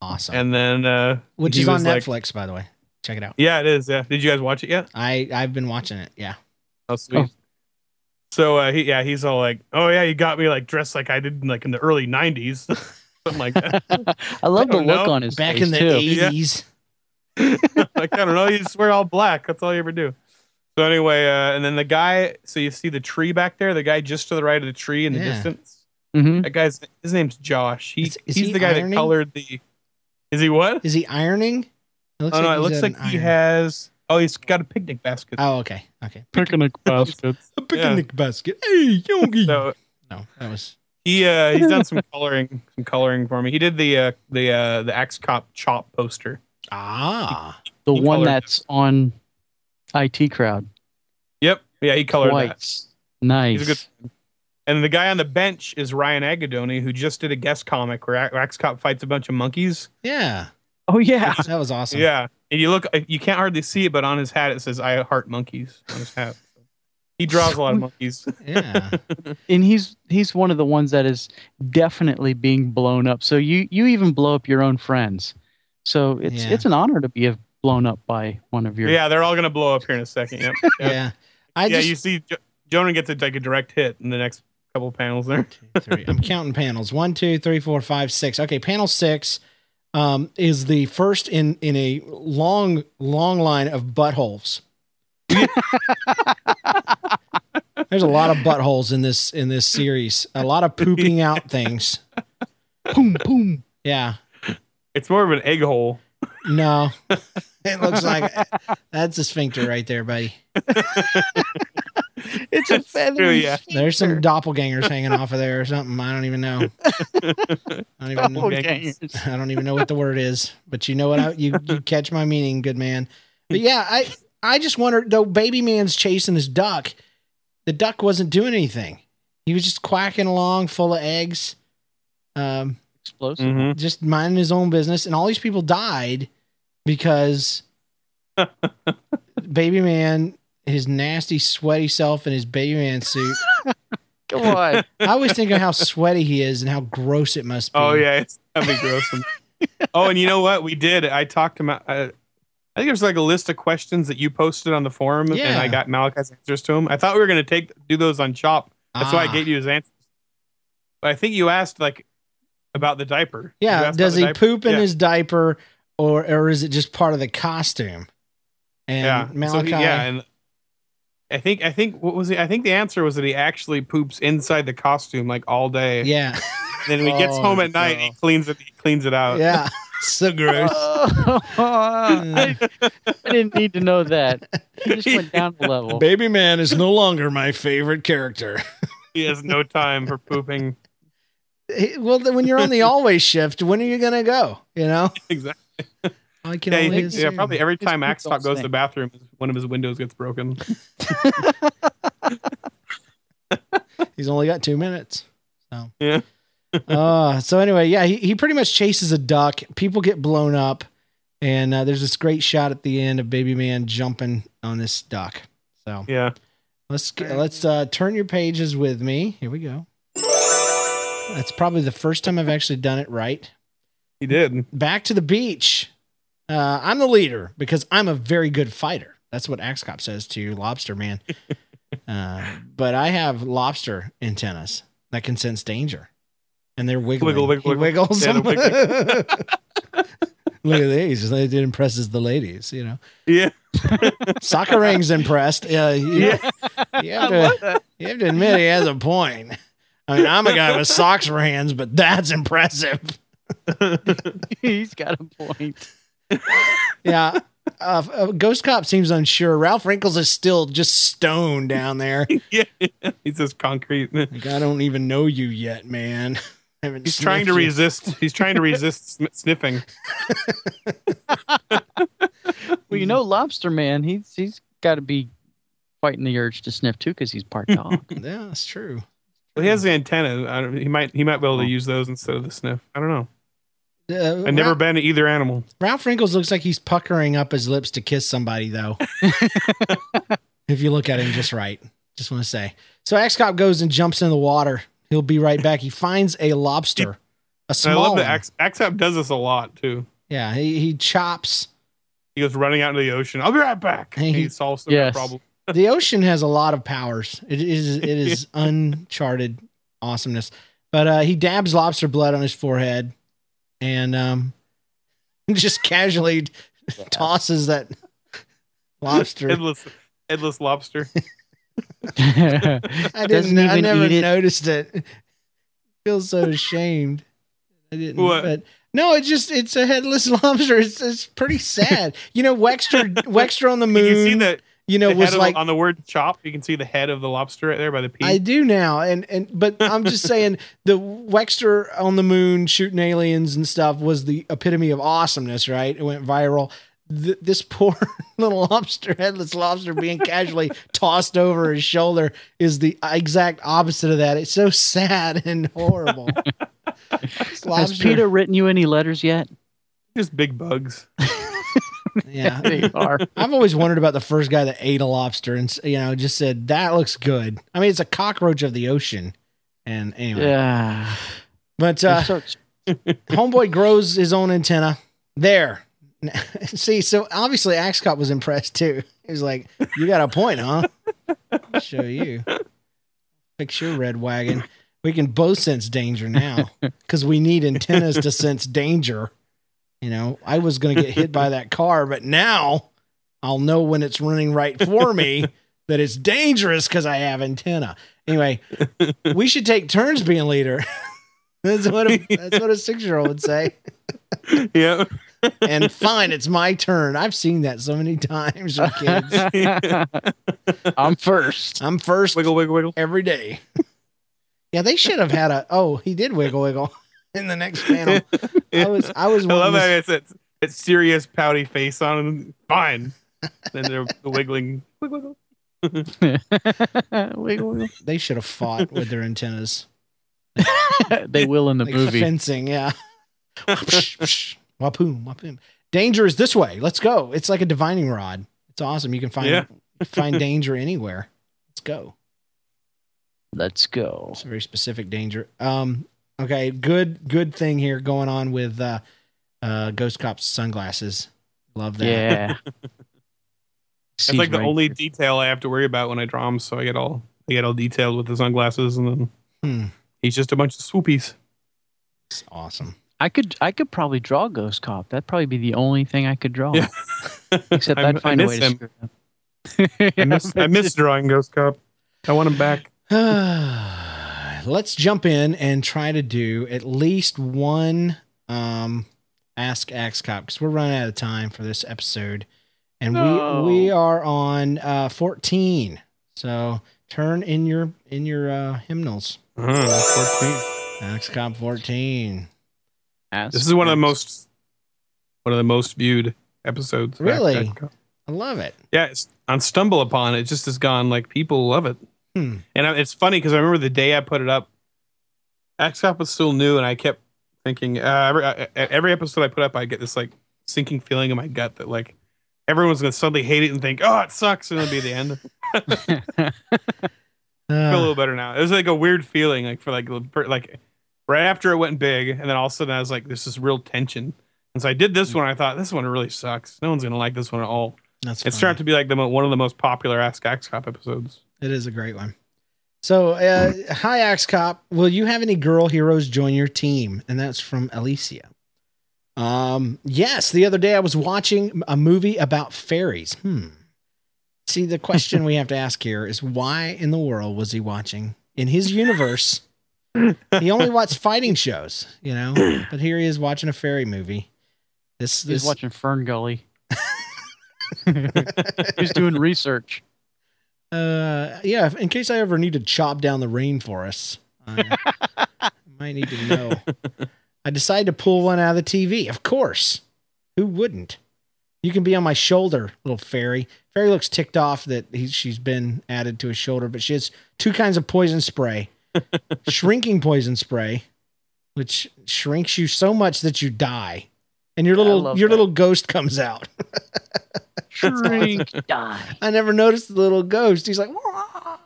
awesome. and then uh, Which is on was like- Netflix, by the way. Check it out. yeah, it is. Yeah, did you guys watch it yet? I I've been watching it. Yeah. Oh, sweet. Oh. So uh, he, yeah, he's all like, "Oh yeah, you got me like dressed like I did in, like in the early '90s, something like that." I love the look know. on his Back face in the too. Yeah. eighties. like I don't know, you just wear all black. That's all you ever do. So anyway, uh, and then the guy. So you see the tree back there. The guy just to the right of the tree in the Yeah. distance. hmm That guy's his name's Josh. He Is- is he's he the guy ironing? that colored the. Is he what? Is he ironing? It looks oh no, it he's looks at like an he iron. has. Oh, he's got a picnic basket. Oh, okay. Okay. Picnic baskets. A picnic basket. Hey, yogi. So no, that was he uh he's done some coloring, some coloring for me. He did the uh the uh the Axe Cop chop poster. ah. The He one colored that's on IT crowd. Yep. Yeah, he colored that. Nice. He's a good. And the guy on the bench is Ryan Agadoni, who just did a guest comic where A- Axe Cop fights a bunch of monkeys. Yeah, Oh yeah. that was awesome. Yeah, and you look, you can't hardly see it, but on his hat it says "I heart monkeys" on his hat. He draws a lot of monkeys. yeah. and he's he's one of the ones that is definitely being blown up. So you you even blow up your own friends. So it's Yeah. it's an honor to be uh, blown up by one of your. Yeah, they're all gonna blow up here in a second. Yep. Yep. Yeah. I yeah, just you see, jo- Jonah gets a, like a direct hit in the next couple panels there. three. I'm counting panels. One, two, three, four, five, six. Okay, panel six um, is the first in in a long, long line of buttholes. There's a lot of buttholes in this in this series. A lot of pooping out things. Boom boom. Yeah. It's more of an egg hole. No. It looks like that's a sphincter right there, buddy. It's a feather. yeah. There's some doppelgangers hanging off of there or something. I don't even know. I don't even know. Doppelgangers. I don't even know what the word is, but you know what? I, you you catch my meaning, good man. But yeah, I I just wondered though. Baby man's chasing his duck. The duck wasn't doing anything. He was just quacking along, full of eggs, um, Explosive. Mhm. just minding his own business. And all these people died because Baby Man, his nasty, sweaty self in his Baby Man suit. Come on. I always think of how sweaty he is and how gross it must be. Oh yeah, it's that'd be gross. oh, and you know what? We did. I talked to Ma- uh, I think there's like a list of questions that you posted on the forum, and I got Malachai's answers to them. I thought we were gonna take do those on Chop. That's why I Ah. gave you his answers. But I think you asked like about the diaper. Yeah, does he diaper? poop in Yeah. his diaper, or or is it just part of the costume? And yeah. So Malachai, he- yeah, and I think I think what was it? I think the answer was that he actually poops inside the costume like all day. yeah, Then when he gets Oh, home at night, he cleans it. He cleans it out. yeah, so gross. I, I didn't need to know that. He just went down a level. Baby man is no longer my favorite character. He has no time for pooping. Well, when you're on the always shift, when are you gonna go? You know, Exactly. I can Yeah, he only thinks- yeah, probably every time poop Axe goes to the bathroom, one of his windows gets broken. He's only got two minutes. So Yeah. uh, so anyway, yeah, he, he pretty much chases a duck. People get blown up, and uh, there's this great shot at the end of Baby Man jumping on this duck. So Yeah. let's get, let's uh, turn your pages with me. Here we go. That's probably the first time I've actually done it right. He did. Back to the beach. Uh, I'm the leader because I'm a very good fighter. That's what Axe Cop says to Lobster Man. uh, but I have lobster antennas that can sense danger, and they're wiggling. Wiggle, wiggle, He wiggle. wiggles Yeah, them. Look at these. It impresses the ladies. You know, Yeah. soccer rings impressed. Yeah, you, Yeah. you have to. You have to admit he has a point. I mean, I'm a guy with socks for hands, but that's impressive. He's got a point. Yeah. Uh, uh, Ghost Cop seems unsure. Ralph Wrinkles is still just stone down there. yeah. He's just concrete. Like, I don't even know you yet, man. He's trying to you. resist. He's trying to resist sn- sniffing. Well, you know, Lobster Man, he's he's got to be fighting the urge to sniff too because he's part dog. Yeah, that's true. Well, he has the antenna. I don't, he might. He might be able to use those instead of the sniff. I don't know. Uh, I've never Ralph, been to either animal. Ralph Wrinkles looks like he's puckering up his lips to kiss somebody, though. if you look at him just right, just want to say. So Axe Cop goes and jumps in the water. He'll be right back. He finds a lobster, a And small I love one. that Axe Axap does this a lot too. yeah, he, he chops. He goes running out into the ocean. I'll be right back. And he- he solves the Yes. problem. The ocean has a lot of powers. It is it is uncharted awesomeness. But uh, he dabs lobster blood on his forehead, and um, just casually tosses that lobster. Headless, headless lobster. I Doesn't didn't. I never eat it. noticed it. Feel so ashamed. I didn't. What? But no, it's just it's a headless lobster. It's it's pretty sad. You know, Wexter Wexter on the moon. You can see that you know the was head of, like on the word chop. You can see the head of the lobster right there by the P. I do now, and and but I'm just saying the Wexter on the moon shooting aliens and stuff was the epitome of awesomeness, right? It went viral. Th- this poor little lobster, headless lobster, being casually tossed over his shoulder is the exact opposite of that. It's so sad and horrible. Has Peter written you any letters yet? Just big bugs. Yeah, They are. I've always wondered about the first guy that ate a lobster and you know just said that looks good. I mean, it's a cockroach of the ocean, and anyway, Yeah. but uh, Homeboy grows his own antenna. There. See, so obviously Axe Cop was impressed too. He was like, You got a point, huh? I'll show you. Fix your red wagon. We can both sense danger now because we need antennas to sense danger. You know, I was going to get hit by that car, but now I'll know when it's running right for me that it's dangerous because I have antenna. Anyway, we should take turns being leader. that's what a, that's what a six year old would say. yep. And fine, it's my turn. I've seen that so many times with kids. I'm first. I'm first wiggle, wiggle, wiggle. every day. Yeah, they should have had a. Oh, he did wiggle wiggle in the next panel. I was I was. I love wanting that to- it's that, that serious pouty face on. Fine. then they're the wiggling. Wiggle, wiggle. wiggle, wiggle. They should have fought with their antennas. they will in the Like movie. fencing, yeah. Whoosh, whoosh, Wapoom, wapoom. Danger is this way. Let's go. It's like a divining rod. It's awesome. You can find Yeah. find danger anywhere. Let's go. Let's go. It's a very specific danger. Um, okay, good good thing here going on with uh, uh, Ghost Cop's sunglasses. Love that. Yeah. It's like the only detail I have to worry about when I draw him. So I get all I get all detailed with the sunglasses, and then Hmm. he's just a bunch of swoopies. It's awesome. I could I could probably draw Ghost Cop. That'd probably be the only thing I could draw. Yeah. Except I- I'd find a miss way to screw it up. I miss I miss drawing Ghost Cop. I want him back. Let's jump in and try to do at least one um, Ask Axe Cop because we're running out of time for this episode, and No. we we are on uh, fourteen. So turn in your in your uh, hymnals. Oh, 14. Axe Cop fourteen. Ask This is one of the most one of the most viewed episodes. Really? I love it. Yeah, it's on Stumble Upon. It just has gone like people love it, Hmm. and it's funny because I remember the day I put it up, Axe Cop was still new, and I kept thinking uh, every uh, every episode I put up, I get this like sinking feeling in my gut that like everyone's gonna suddenly hate it and think, oh, it sucks, and it'll be the end. I feel a Uh, little better now. It was like a weird feeling, like for like like right after it went big, and then all of a sudden I was like, this is real tension. And so I did this one. I thought this one really sucks. No one's gonna like this one at all. that's It's funny. starting to be like the one of the most popular Ask Axe Cop episodes. It is a great one. So, uh, hi, Axe Cop. Will you have any girl heroes join your team? And that's from Alicia. Um, yes. The other day I was watching a movie about fairies. Hmm. See, the question we have to ask here is why in the world was he watching in his universe? he only watched fighting shows, you know, but here he is watching a fairy movie. This, He's watching Fern Gully. He's doing research. Uh, yeah. In case I ever need to chop down the rainforests, I might need to know. I decided to pull one out of the TV. Of course, who wouldn't? You can be on my shoulder, little fairy. Fairy looks ticked off that he, she's been added to his shoulder, but she has two kinds of poison spray: shrinking poison spray, which shrinks you so much that you die, and your little your that. little ghost comes out. Shrink, die. I never noticed the little ghost. He's like, "Wah."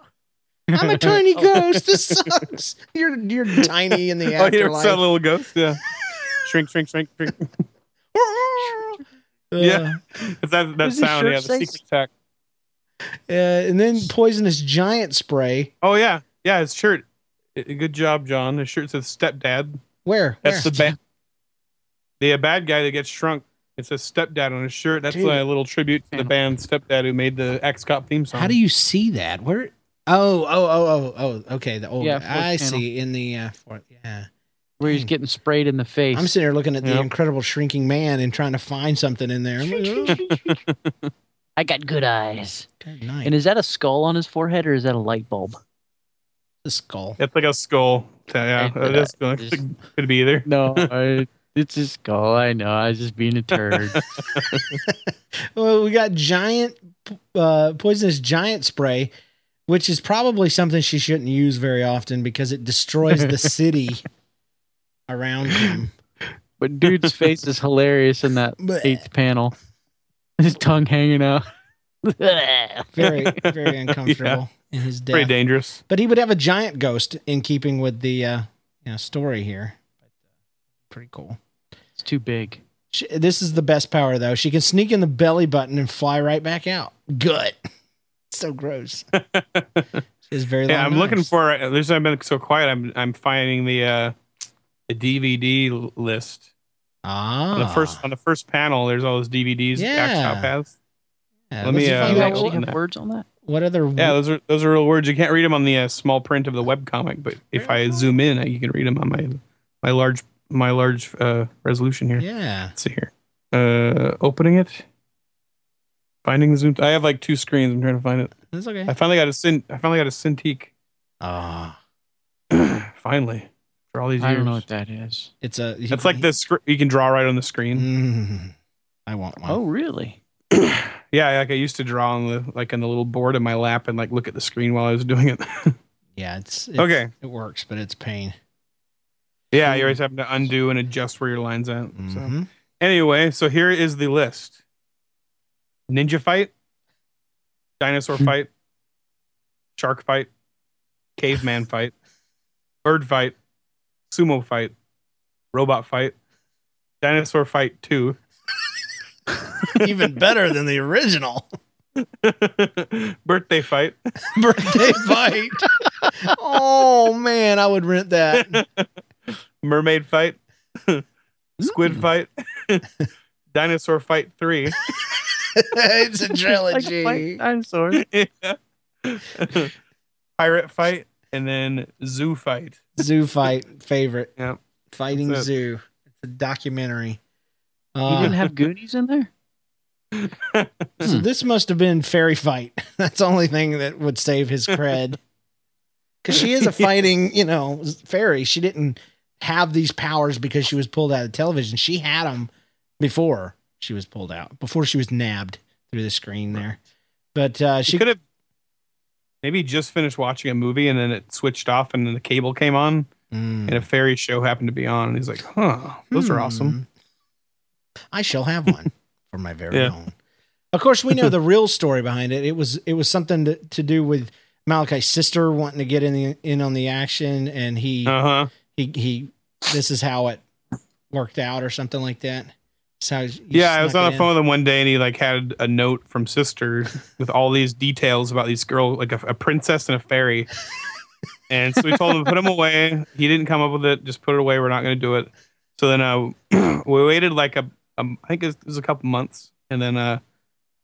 I'm a tiny ghost. This sucks. You're you're tiny in the Oh, you never afterlife. a little ghost? Yeah. shrink, shrink, shrink, shrink. Uh, Yeah. It's that that sound, yeah, the secret attack. uh, and then poisonous giant spray. Oh yeah, yeah. His shirt. Good job, John. His shirt says "stepdad." Where? That's Where? the bad. The bad guy that gets shrunk. It says "stepdad" on his shirt. That's Dude. a little tribute to the band Stepdad who made the Axe Cop theme song. How do you see that? Where? Oh, oh, oh, oh, oh. Okay, the old. Yeah, guy. I panel. see in the uh, fourth. Yeah, Where he's getting sprayed in the face. I'm sitting here looking at the incredible shrinking man and trying to find something in there. I'm like, oh, I got good eyes. good night. And is that a skull on his forehead or is that a light bulb? the skull. It's like a skull. Yeah, Hey, it is. uh, It could be either. No, I, it's a skull. I know. I was just being a turd. Well, we got giant, uh, poisonous giant spray, which is probably something she shouldn't use very often because it destroys the city around him. but dude's face is hilarious in that eighth panel. His tongue hanging out. Very, very uncomfortable in his Pretty death. dangerous. But he would have a giant ghost in keeping with the uh, you know, story here. Uh, pretty cool. It's too big. She, this is the best power though. She can sneak in the belly button and fly right back out. Gut. so gross. It's very. Yeah, I'm looking arms. for. There's I've been so quiet. I'm I'm finding the uh, the DVD list ah on the first on the first panel. There's all those DVDs. Yeah. Axe Cop has. Yeah, let let's me, uh, you actually have that. words on that? what other. Yeah, those are those are real words. You can't read them on the uh, small print of the web comic, but if I zoom in, you can read them on my my large my large uh, resolution here. yeah. Let's see here. Uh, opening it. Finding the zoom. I have like two screens. I'm trying to find it. That's okay. I finally got a Cin. I finally got a Cintiq. Ah, finally, for all these years. I don't know what that is. it's a. It's like the scr- you can draw right on the screen. Mm, I want one. Oh, really? Yeah, like I used to draw on the like on the little board in my lap and like look at the screen while I was doing it. yeah. It's, it's Okay. It works, but it's pain. Yeah, you always have to undo and adjust where your lines at. So Mhm. anyway, so here is the list: ninja fight, dinosaur fight, shark fight, caveman fight, bird fight, sumo fight, robot fight, dinosaur fight two, Even better than the original birthday fight, birthday fight. oh man, I would rent that. Mermaid fight, squid fight, dinosaur fight three. it's a trilogy. fight dinosaurs. Yeah. Pirate fight and then zoo fight. zoo fight favorite. Yeah. Fighting it. Zoo. It's a documentary. You Uh, didn't have Goonies in there? so this must have been fairy fight. That's the only thing that would save his cred. Because she is a fighting, you know, fairy. She didn't have these powers because she was pulled out of television. She had them before she was pulled out, before she was nabbed through the screen there. But uh, She could have maybe just finished watching a movie and then it switched off and then the cable came on Mm. and a fairy show happened to be on and he's like, huh, those are awesome. Hmm. I shall have one for my very Yeah. own. Of course, we know the real story behind it. It was it was something to, to do with Malachai's sister wanting to get in the in on the action, and he Uh huh. He he. This is how it worked out, or something like that. He Yeah, I was on the in. phone with him one day and he like had a note from sister with all these details about these girl, like a, a princess and a fairy. And so we told him to put him away. He didn't come up with it. Just put it away. We're not going to do it. So then uh, we waited like a, um, think it was, it was a couple months, and then uh,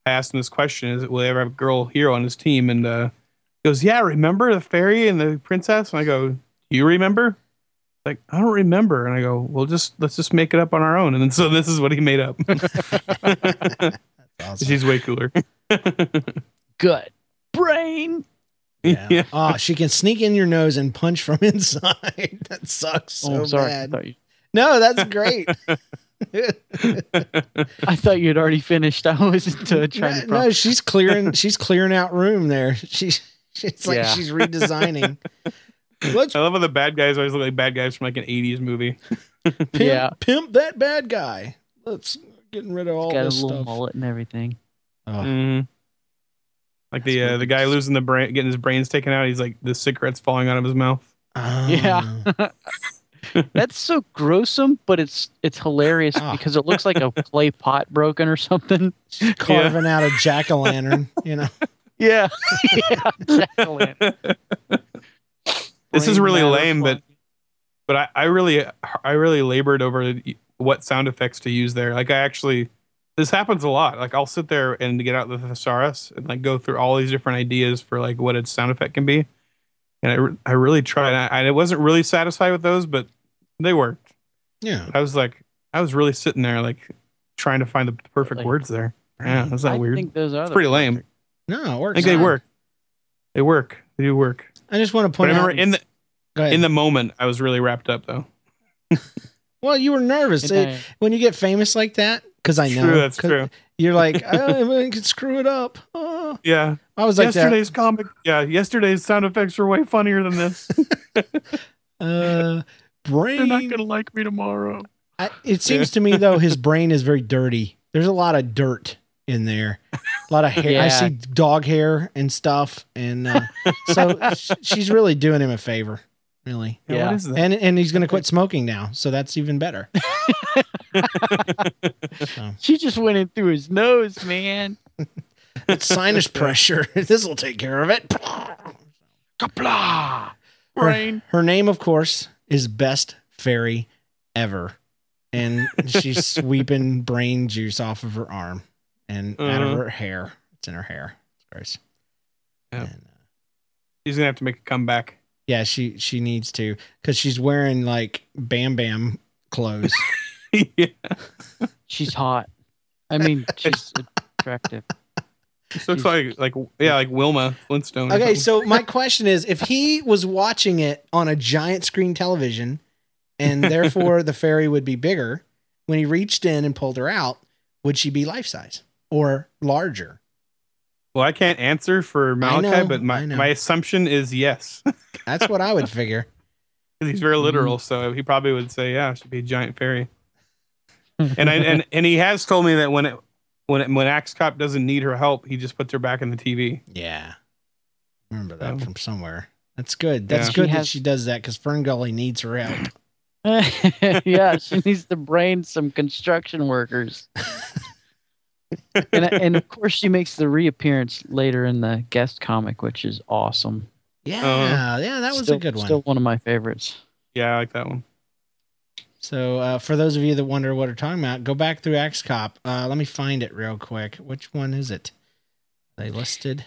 I asked him this question: Is it will he ever have a girl hero on his team? And uh, he goes, "Yeah, remember the fairy and the princess?" And I go, "Do you remember?" Like I don't remember. And I go, "Well, just let's just make it up on our own." And then so this is what he made up. Awesome. She's way cooler. Good. Brain. Yeah. Yeah. Oh, she can sneak in your nose and punch from inside. that sucks so oh, sorry. Bad. you, No, that's great. I thought you'd already finished. I was uh, trying to. no, no, she's clearing. She's clearing out room there. She's. It's like Yeah. she's redesigning. Let's I love how the bad guys always look like bad guys from like an '80s movie. pimp, Yeah. pimp that bad guy. Let's getting rid of all got a this little stuff. mullet and everything. Oh, Mhm. Like the uh, the guy losing the brain, getting his brains taken out. He's like the cigarettes falling out of his mouth. Ah. Yeah. That's so gruesome, but it's it's hilarious Ah. because it looks like a clay pot broken or something. carving out a jack o' lantern. You know. Yeah. yeah. jack-o'-lantern. This is really lame, but but I, I really I really labored over what sound effects to use there. Like I actually this happens a lot. Like I'll sit there and get out the thesaurus and like go through all these different ideas for like what a sound effect can be. And I, I really tried. I, I wasn't really satisfied with those, but they worked. Yeah. I was like, I was really sitting there like trying to find the perfect Really? words there. Yeah, that's not I weird. think those are It's pretty lame. No, it I works. think they work. They work. They do work. I just want to But I point remember out. in the in the moment, I was really wrapped up though. well, you were nervous And Uh, I- when you get famous like that. Because I know True, that's 'cause true. You're like, oh, I could screw it up. Oh. Yeah. I was like that. yesterday's comic. Yeah, yesterday's sound effects were way funnier than this. Uh, brain. They're not gonna like me tomorrow. I, it seems to me though his brain is very dirty. There's a lot of dirt in there, a lot of hair. I see dog hair and stuff, and uh, so she's really doing him a favor, really. Yeah. Yeah. What is that? And and he's gonna quit smoking now, so that's even better. She just went in through his nose, man. It's sinus pressure. this will take care of it. Kapla! Her, Brain. her name, of course, is Best Fairy Ever, and she's sweeping brain juice off of her arm and out of Uh-huh. her hair. It's in her hair. It's gross. Yeah. And, uh, He's gonna have to make a comeback. Yeah, she she needs to because she's wearing like Bam Bam clothes. yeah. She's hot. I mean, she's attractive. This looks like like yeah, like Wilma Flintstone. okay, so my question is, if he was watching it on a giant screen television, and therefore the fairy would be bigger, when he reached in and pulled her out, would she be life size or larger? well, I can't answer for Malachai, know, but my my assumption is yes. That's what I would figure. 'Cause he's very Mm-hmm. literal, so he probably would say, "Yeah, it should be a giant fairy." and I and and he has told me that when it when it, when Axe Cop doesn't need her help, he just puts her back in the TV. Yeah, remember that Yeah. from somewhere. That's good. That's Yeah. good She that has- she does that because Fern Gully needs her help. yeah, she needs to brain some construction workers. And, and of course, she makes the reappearance later in the guest comic, which is awesome. Yeah, Uh-huh. yeah, that was Still- a good one. Still one of my favorites. Yeah, I like that one. So uh, for those of you that wonder what we're talking about, go back through Axe Cop. Uh, let me find it real quick. Which one is it? They listed.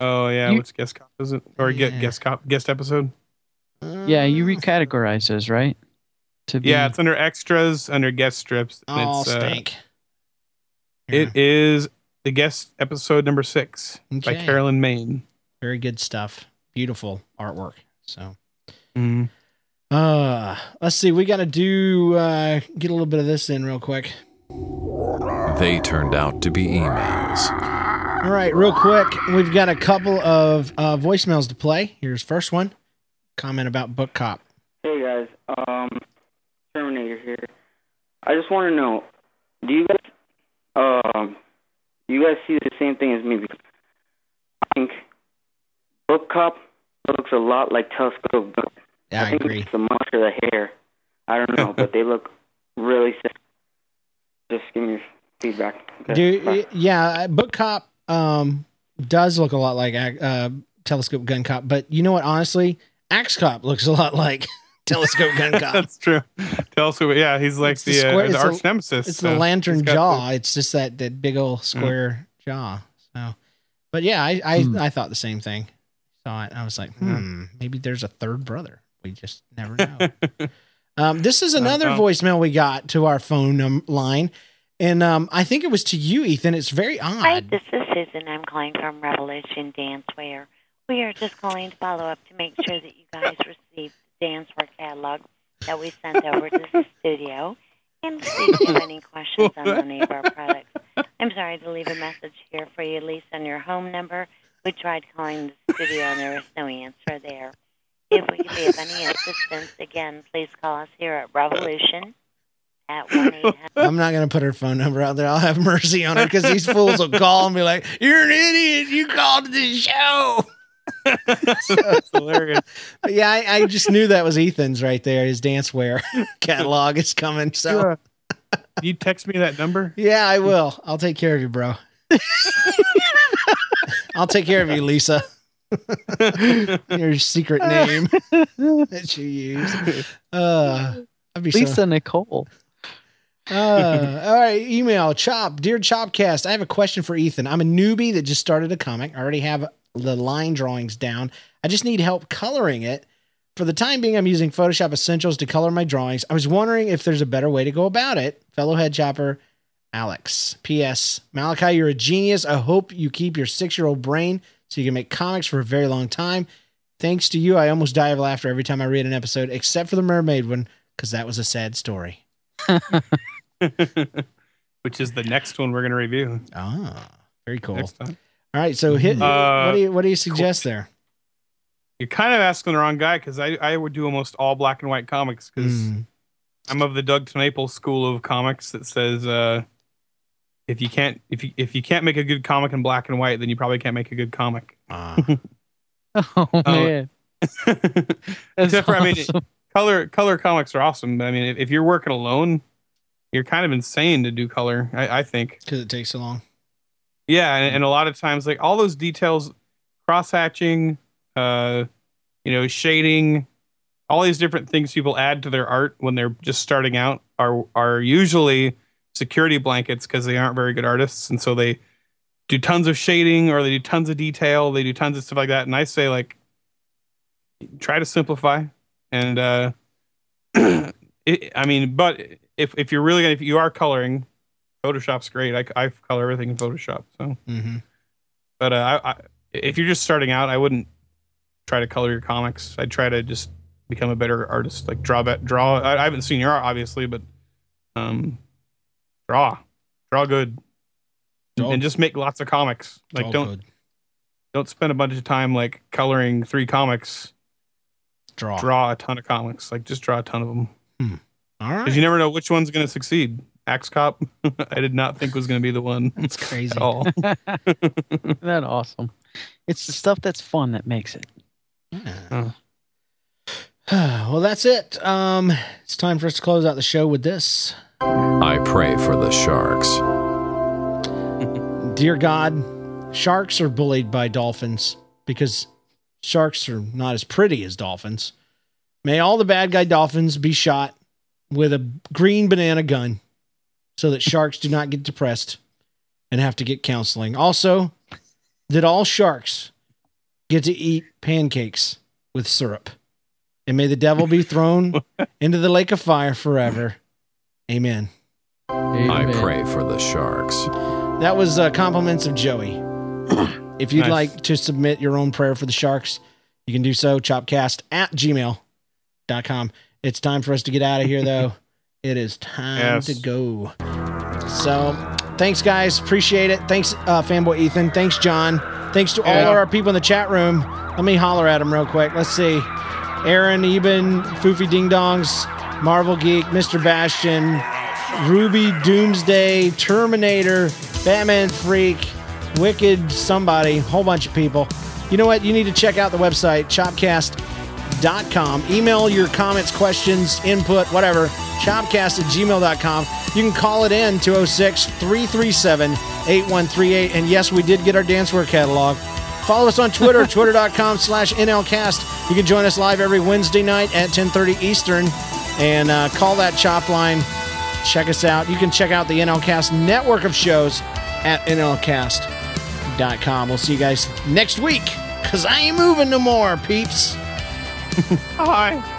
Oh yeah, You- which guest cop is it? Or Yeah. get guest cop guest episode? Yeah, you Uh, recategorize those, right? To be, Yeah, it's under extras under guest strips. and Oh, it's, uh, stink. It is the guest episode number six by Carolyn Main. Very good stuff. Beautiful artwork. So, Mm. uh, let's see. We got to do uh, get a little bit of this in real quick. They turned out to be emails. All right, real quick. We've got a couple of uh, voicemails to play. Here's first one. Comment about Book Cop. Hey guys, um, Terminator here. I just want to know, do you guys, um, you guys see the same thing as me? Because I think Book Cop looks a lot like Telescope. Gun. Yeah, I think agree. it's the much of the hair. I don't know, but they look really sick. Just give me your feedback. Okay, Dude, bye. yeah, Book Cop um, does look a lot like uh, Telescope Gun Cop, but you know what? Honestly, Axe Cop looks a lot like Telescope Gun Cop. That's true. Telescope. Yeah, he's like It's the the, square- uh, the the- arch nemesis. It's so the lantern he's got jaw. It's just that that big old square jaw. So, but yeah, I I, Hmm. I thought the same thing. Saw it. I was like, Yeah. hmm, maybe there's a third brother. We just never know. um, this is another know. voicemail we got to our phone num- line, and um, I think it was to you, Ethan. It's very odd. Hi, this is Susan. I'm calling from Revolution Dancewear. We are just calling to follow up to make sure that you guys received the dancewear catalog that we sent over to the studio and see if you have any questions on any of our products. I'm sorry to leave a message here for you, Lisa, on your home number. We tried calling the studio and there was no answer there. If we could be of any assistance, again, please call us here at Revolution at 1 800. I'm not gonna put her phone number out there. I'll have mercy on her because these fools will call and be like, "You're an idiot. You called this show." That's hilarious. But yeah, I, I just knew that was Ethan's right there. His dancewear catalog is coming. So Yeah. you text me that number? yeah, I will. I'll take care of you, bro. I'll take care of you, Lisa. Your secret name that you use. Uh, I'd be so Lisa Nicolle. Uh, all right, email Chop, dear Chopcast. I have a question for Ethan. I'm a newbie that just started a comic. I already have the line drawings down. I just need help coloring it. For the time being, I'm using Photoshop Essentials to color my drawings. I was wondering if there's a better way to go about it. Fellow head chopper, Alex. P.S. Malachai, you're a genius. I hope you keep your six year old brain so you can make comics for a very long time. Thanks to you, I almost die of laughter every time I read an episode, except for the mermaid one, because that was a sad story. Which is the next one we're going to review Ah, very cool. Next. All right, so hit. Uh, what do you what do you suggest there? You're kind of asking the wrong guy because I, I would do almost all black and white comics because Mm, I'm of the Doug TenNapel school of comics that says uh, if you can't if you if you can't make a good comic in black and white, then you probably can't make a good comic. ah, Oh man, That's Except for, I mean, color color comics are awesome, but I mean, if, if you're working alone, you're kind of insane to do color. I, I think. because it takes so long. Yeah, and, and a lot of times, like all those details, cross hatching, uh, you know, shading, all these different things people add to their art when they're just starting out are are usually security blankets because they aren't very good artists, and so they do tons of shading or they do tons of detail, they do tons of stuff like that. And I say like, try to simplify, and uh, it, I mean, but if if you're really gonna, if you are coloring, Photoshop's great. I, I color everything in Photoshop. So, hmm but uh, I, I, if you're just starting out, I wouldn't try to color your comics. I'd try to just become a better artist. Like draw, draw. I, I haven't seen your art, obviously, but um, draw, draw good, Draw- and just make lots of comics. Like don't good. don't spend a bunch of time like coloring three comics. draw. Draw a ton of comics. Like just draw a ton of them All right, because you never know which one's going to succeed. Axe Cop, I did not think was going to be the one that's crazy. at all. that awesome. It's the stuff that's fun that makes it. Yeah. well, that's it. Um, it's time for us to close out the show with this. I pray for the sharks. Dear God, sharks are bullied by dolphins because sharks are not as pretty as dolphins. May all the bad guy dolphins be shot with a green banana gun so that sharks do not get depressed and have to get counseling. Also, that all sharks get to eat pancakes with syrup. And may the devil be thrown into the lake of fire forever. Amen. I pray for the sharks. That was uh, compliments of Joey. if you'd Nice. like to submit your own prayer for the Sharks, you can do so. Chopcast at gmail.com. It's time for us to get out of here, though. It is time Yes. to go. So, thanks, guys. Appreciate it. Thanks, uh, fanboy Ethan. Thanks, John. Thanks to all Yeah. of our people in the chat room. Let me holler at them real quick. Let's see. Aaron, Eben, Foofy Ding Dongs, Marvel Geek, Mr. Bastion, Ruby Doomsday, Terminator, Batman Freak, Wicked Somebody, whole bunch of people. You know what? You need to check out the website, chopcast.com. Email your comments, questions, input, whatever, chopcast at gmail.com. You can call it in 206 337 8138. And yes, we did get our dancewear catalog. Follow us on Twitter, twitter.com slash NLCast. You can join us live every Wednesday night at 1030 Eastern and uh, call that chop line. Check us out. You can check out the NLCast network of shows at NLCast.com. We'll see you guys next week because I ain't moving no more, peeps. Hi.